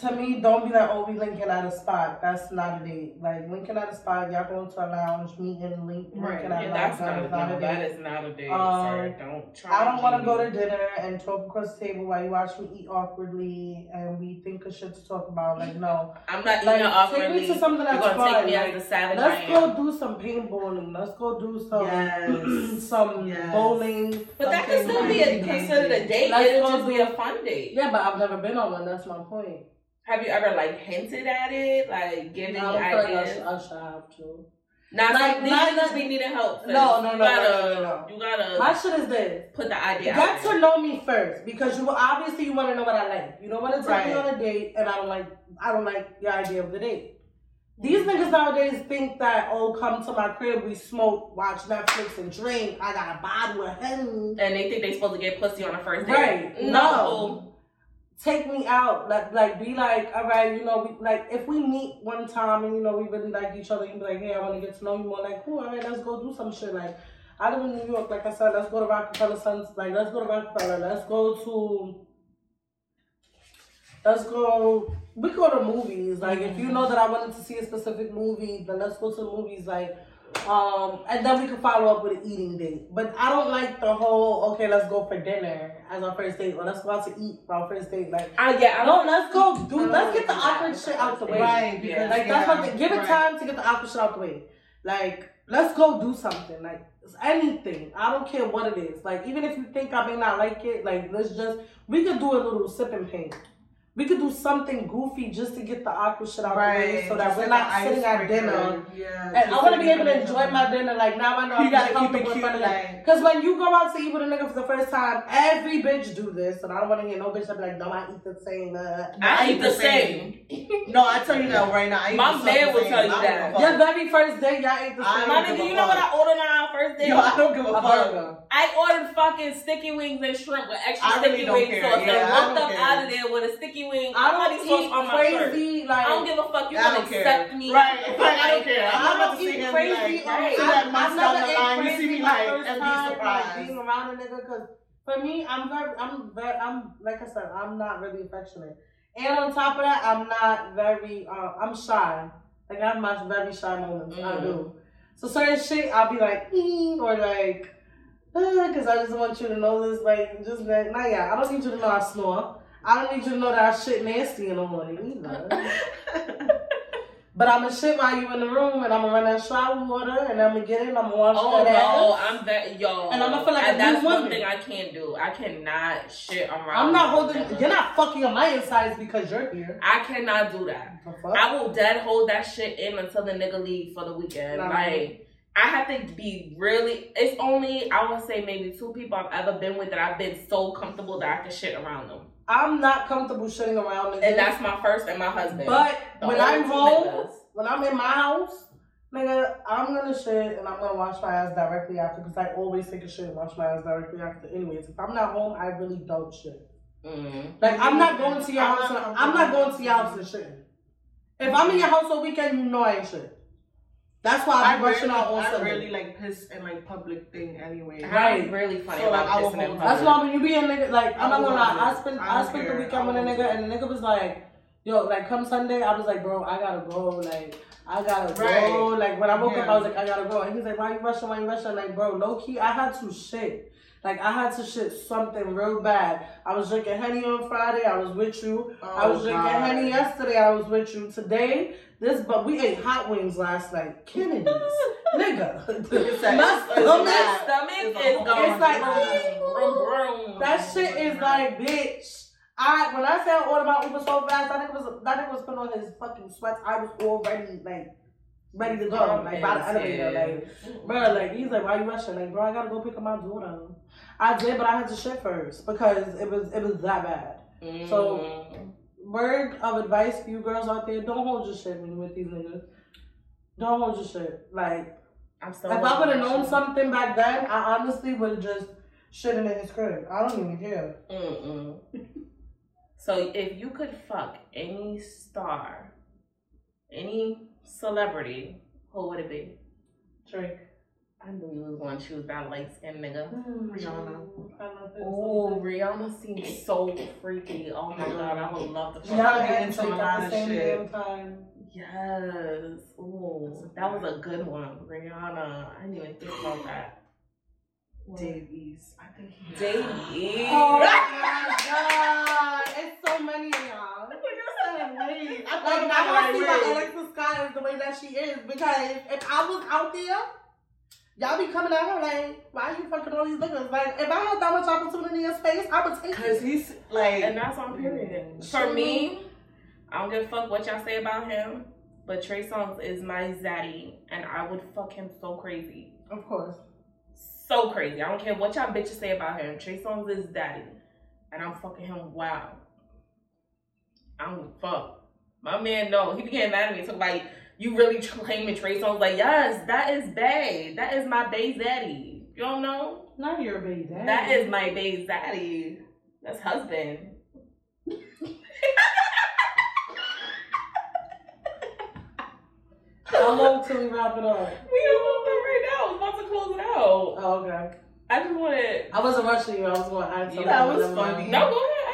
To me, don't be like, oh, we linking at a spot. That's not a date. Like linking at a spot, y'all going to a lounge, meeting, link, Right. linking shit. at Yeah, that's lounge. not, That is not no, a that date. is not a date, Um, sir. Don't try. I don't want to go to dinner and talk across the table while you watch me eat awkwardly and we think of shit to talk about. Like, no. I'm not Like, eating take awkwardly. me to something You're that's gonna fun. take me Like, as the savage let's am. go do some paintballing. Let's go do some Yes. some Yes. bowling. But that can still be a, like- considered a date. Let's It'll just be a fun date. Yeah, but I've never been on one. That's my point. Have you ever like hinted at it, like giving I don't feel like I ideas? should, I should have to. Now, Like, like, not- niggas be needing help. No, no, you no, gotta, no, no, no. You gotta My shit is this. put the idea Get there. to know me first because you obviously you want to know what I like. You don't want to take me on a date and I don't like I don't like the idea of the date. These niggas nowadays think that oh come to my crib we smoke, watch Netflix and drink. I got a bottle of Henny. and they think they supposed to get pussy on the first date. Right. No. No. Take me out, like, like, be like, all right, you know, we, like, if we meet one time and you know we really like each other, you be like, hey, I want to get to know you more. Like, cool, all right, let's go do some shit. Like, I live in New York, like I said, let's go to Rockefeller Suns. Like, let's go to Rockefeller. Let's go to. Let's go. We go to movies. Like, if you know that I wanted to see a specific movie, then let's go to the movies. Like, um, and then we can follow up with an eating date. But I don't like the whole okay, let's go for dinner as our first date, or let's go out to eat for our first date. Like, I yeah. I don't. let's go, dude. don't Let's get the awkward shit out the way. Right, because Yeah. Like that's yeah, what. Give it right. time to get the awkward shit out the way. Like, let's go do something. Like anything. I don't care what it is. Like even if you think I may not like it, like let's just we could do a little sip and paint. We could do something goofy just to get the awkward shit out of the way, so that just we're not sitting at dinner. Yeah. And I want to be able to enjoy my dinner. Like now I know You I'm gotta keep comfortable it in front cute, of them. like. Because when you go out to eat with a nigga for the first time, every bitch do this, and I don't want to hear no bitch that be like, "No, I eat the same." Uh, I eat the same. No, I tell you that right now. I eat My the man will tell you that. give a your very first day, y'all ate the I same. My don't nigga, give a you know what I fuck. ordered on our first date? Yo, I don't give a a fuck. Burger. I ordered fucking sticky wings and shrimp with extra I sticky don't wing care. sauce Yeah, and I walked don't up care. out of there with a sticky wing I don't sauce eat on my shirt. crazy. I don't give a fuck. You I gonna don't care. accept me? Right. Like, I don't care. I'm not about to sit eat here crazy. like, see I- that I've months never down the ate line, you crazy see me like, and be time, like, surprised. being around a nigga because for me, I'm very, I'm very, I'm like I said, I'm not really affectionate, and on top of that, I'm not very, uh, I'm shy. Like I have my very shy moments. I Mm. do. So certain shit, I'll be like, "Ee," or like, Uh, because I just want you to know this. Like, just nah, yeah, I don't need you to know I snore. I don't need you to know that I shit nasty in the morning either. But I'm gonna shit while you in the room, and I'm gonna run that shower water, and I'm gonna get it, and I'm gonna wash Oh that no, ass. I'm that yo. And I'ma feel like and a that's new one woman. thing I can't do. I cannot shit around. I'm not holding. You're not fucking on my insides because you're here. I cannot do that. I will dead hold that shit in until the nigga leave for the weekend. Nah. Like I have to be really. It's only I would say maybe two people I've ever been with that I've been so comfortable that I can shit around them, I'm not comfortable shitting around niggas. and that's my first and my husband. But The when I'm home, niggas. when I'm in my house, nigga, I'm gonna shit and I'm gonna wash my ass directly after because I always take a shit and wash my ass directly after. Anyways, if I'm not home, I really don't shit. Mm. Like I'm not going to your I'm house. not And, I'm not going to your house and shit. If I'm in your house all weekend, you know I ain't shit. That's why I I'm rushing out on I Sunday. really like piss in like public thing anyway. Right. I'm really funny So, like, about I will pissing in hold- That's why when you be a nigga, like I'm not gonna lie, I I spent don't I spent the care. weekend with a nigga, and the nigga was like, "Yo, like come Sunday," I was like, "Bro, I gotta go." Like I gotta go. Like when I woke up, I was like, "I gotta go," and he's like, "Why you rushing? Why you rushing?" Like, bro, low key, I had to shit. Like I had to shit something real bad. I was drinking Henny on Friday. I was with you. Oh, I was Oh, drinking God. Henny yesterday. I was with you today. This, but we ate hot wings last night. Kennedy's, nigga. It's like- My stomach- bad. stomach It's is a- going It's like- vroom, vroom. That shit is like, bitch. I when I said I ordered my Uber so fast, that nigga was that nigga was putting on his fucking sweats. I was already like ready to go, like by the elevator, like bro, like he's like, why you rushing? Like, bro, I gotta go pick up my daughter. I did, but I had to shit first because it was it was that bad. Mm. So- Word of advice for you girls out there: don't hold your shit with these niggas. Don't hold your shit. Like, I'm so if I would have known something back then, I honestly would have just shit in his crib. I don't even care. Mm-mm. so if you could fuck any star, any celebrity, who would it be? Drake. I knew you was going to choose that light skinned nigga. Rihanna. Oh, Rihanna seems so freaky. Oh my god, I would love to Rihanna be into a lot of shit. Time. Yes. Ooh, that was a good one. Rihanna. I didn't even think about that. Davies. I think he Davies. Oh my oh god! It's so many of y'all. I Like I about see it why right Alexa Scott is the way that she is because if I was out there, y'all be coming at her like, why you fucking all these niggas? Like if I had that much opportunity in space, I would take it. Cause he's like, And that's on period. Mm. For me, I don't give a fuck what y'all say about him, but Trey Songz is my zaddy, and I would fuck him so crazy. Of course. So crazy. I don't care what y'all bitches say about him. Trey Songz is daddy, and I'm fucking him wow. I don't fuck. My man, no, he be getting mad at me. So like, you really claiming Trey Songz? Like, yes, that is Bay. That is my Bay zaddy. You don't know? Not your Bay daddy. That is my Bay zaddy. That's husband. How long till we wrap it up? We almost done right now. I was about to close it out. Oh, okay. I just wanted. I wasn't rushing you. I was going to ask something. That was but never mind. funny. No, go ahead.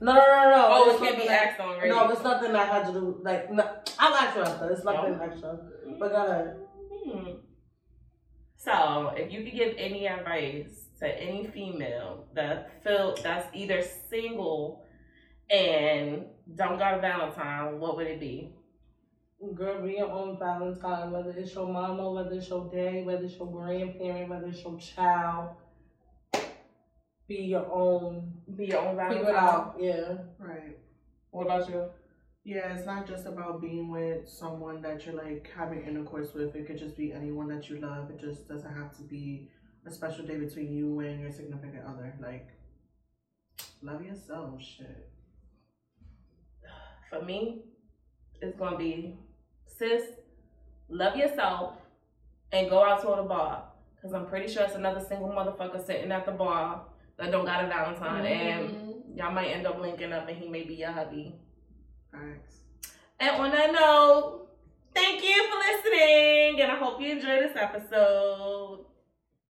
No, no, no, no. Oh, It's it can't be asked on radio. No, it's nothing that had to do like. No, I'll ask you after. It's nothing No. extra. But go ahead. Hmm. So, if you could give any advice to any female that feel that's either single and don't got a Valentine, what would it be? Girl, be your own Valentine, whether it's your mama, whether it's your daddy, whether it's your grandparent, whether it's your child. Be your own. Be your own. Figure it out. Yeah. right. What about you? Yeah, it's not just about being with someone that you're like having intercourse with. It could just be anyone that you love. It just doesn't have to be a special day between you and your significant other. Like, love yourself. Shit. For me, it's gonna be sis, love yourself, and go out to the bar. Cause I'm pretty sure it's another single motherfucker sitting at the bar that don't got a Valentine, and mm-hmm. y'all might end up linking up, and he may be your hubby. Facts. And on that note, thank you for listening, and I hope you enjoyed this episode.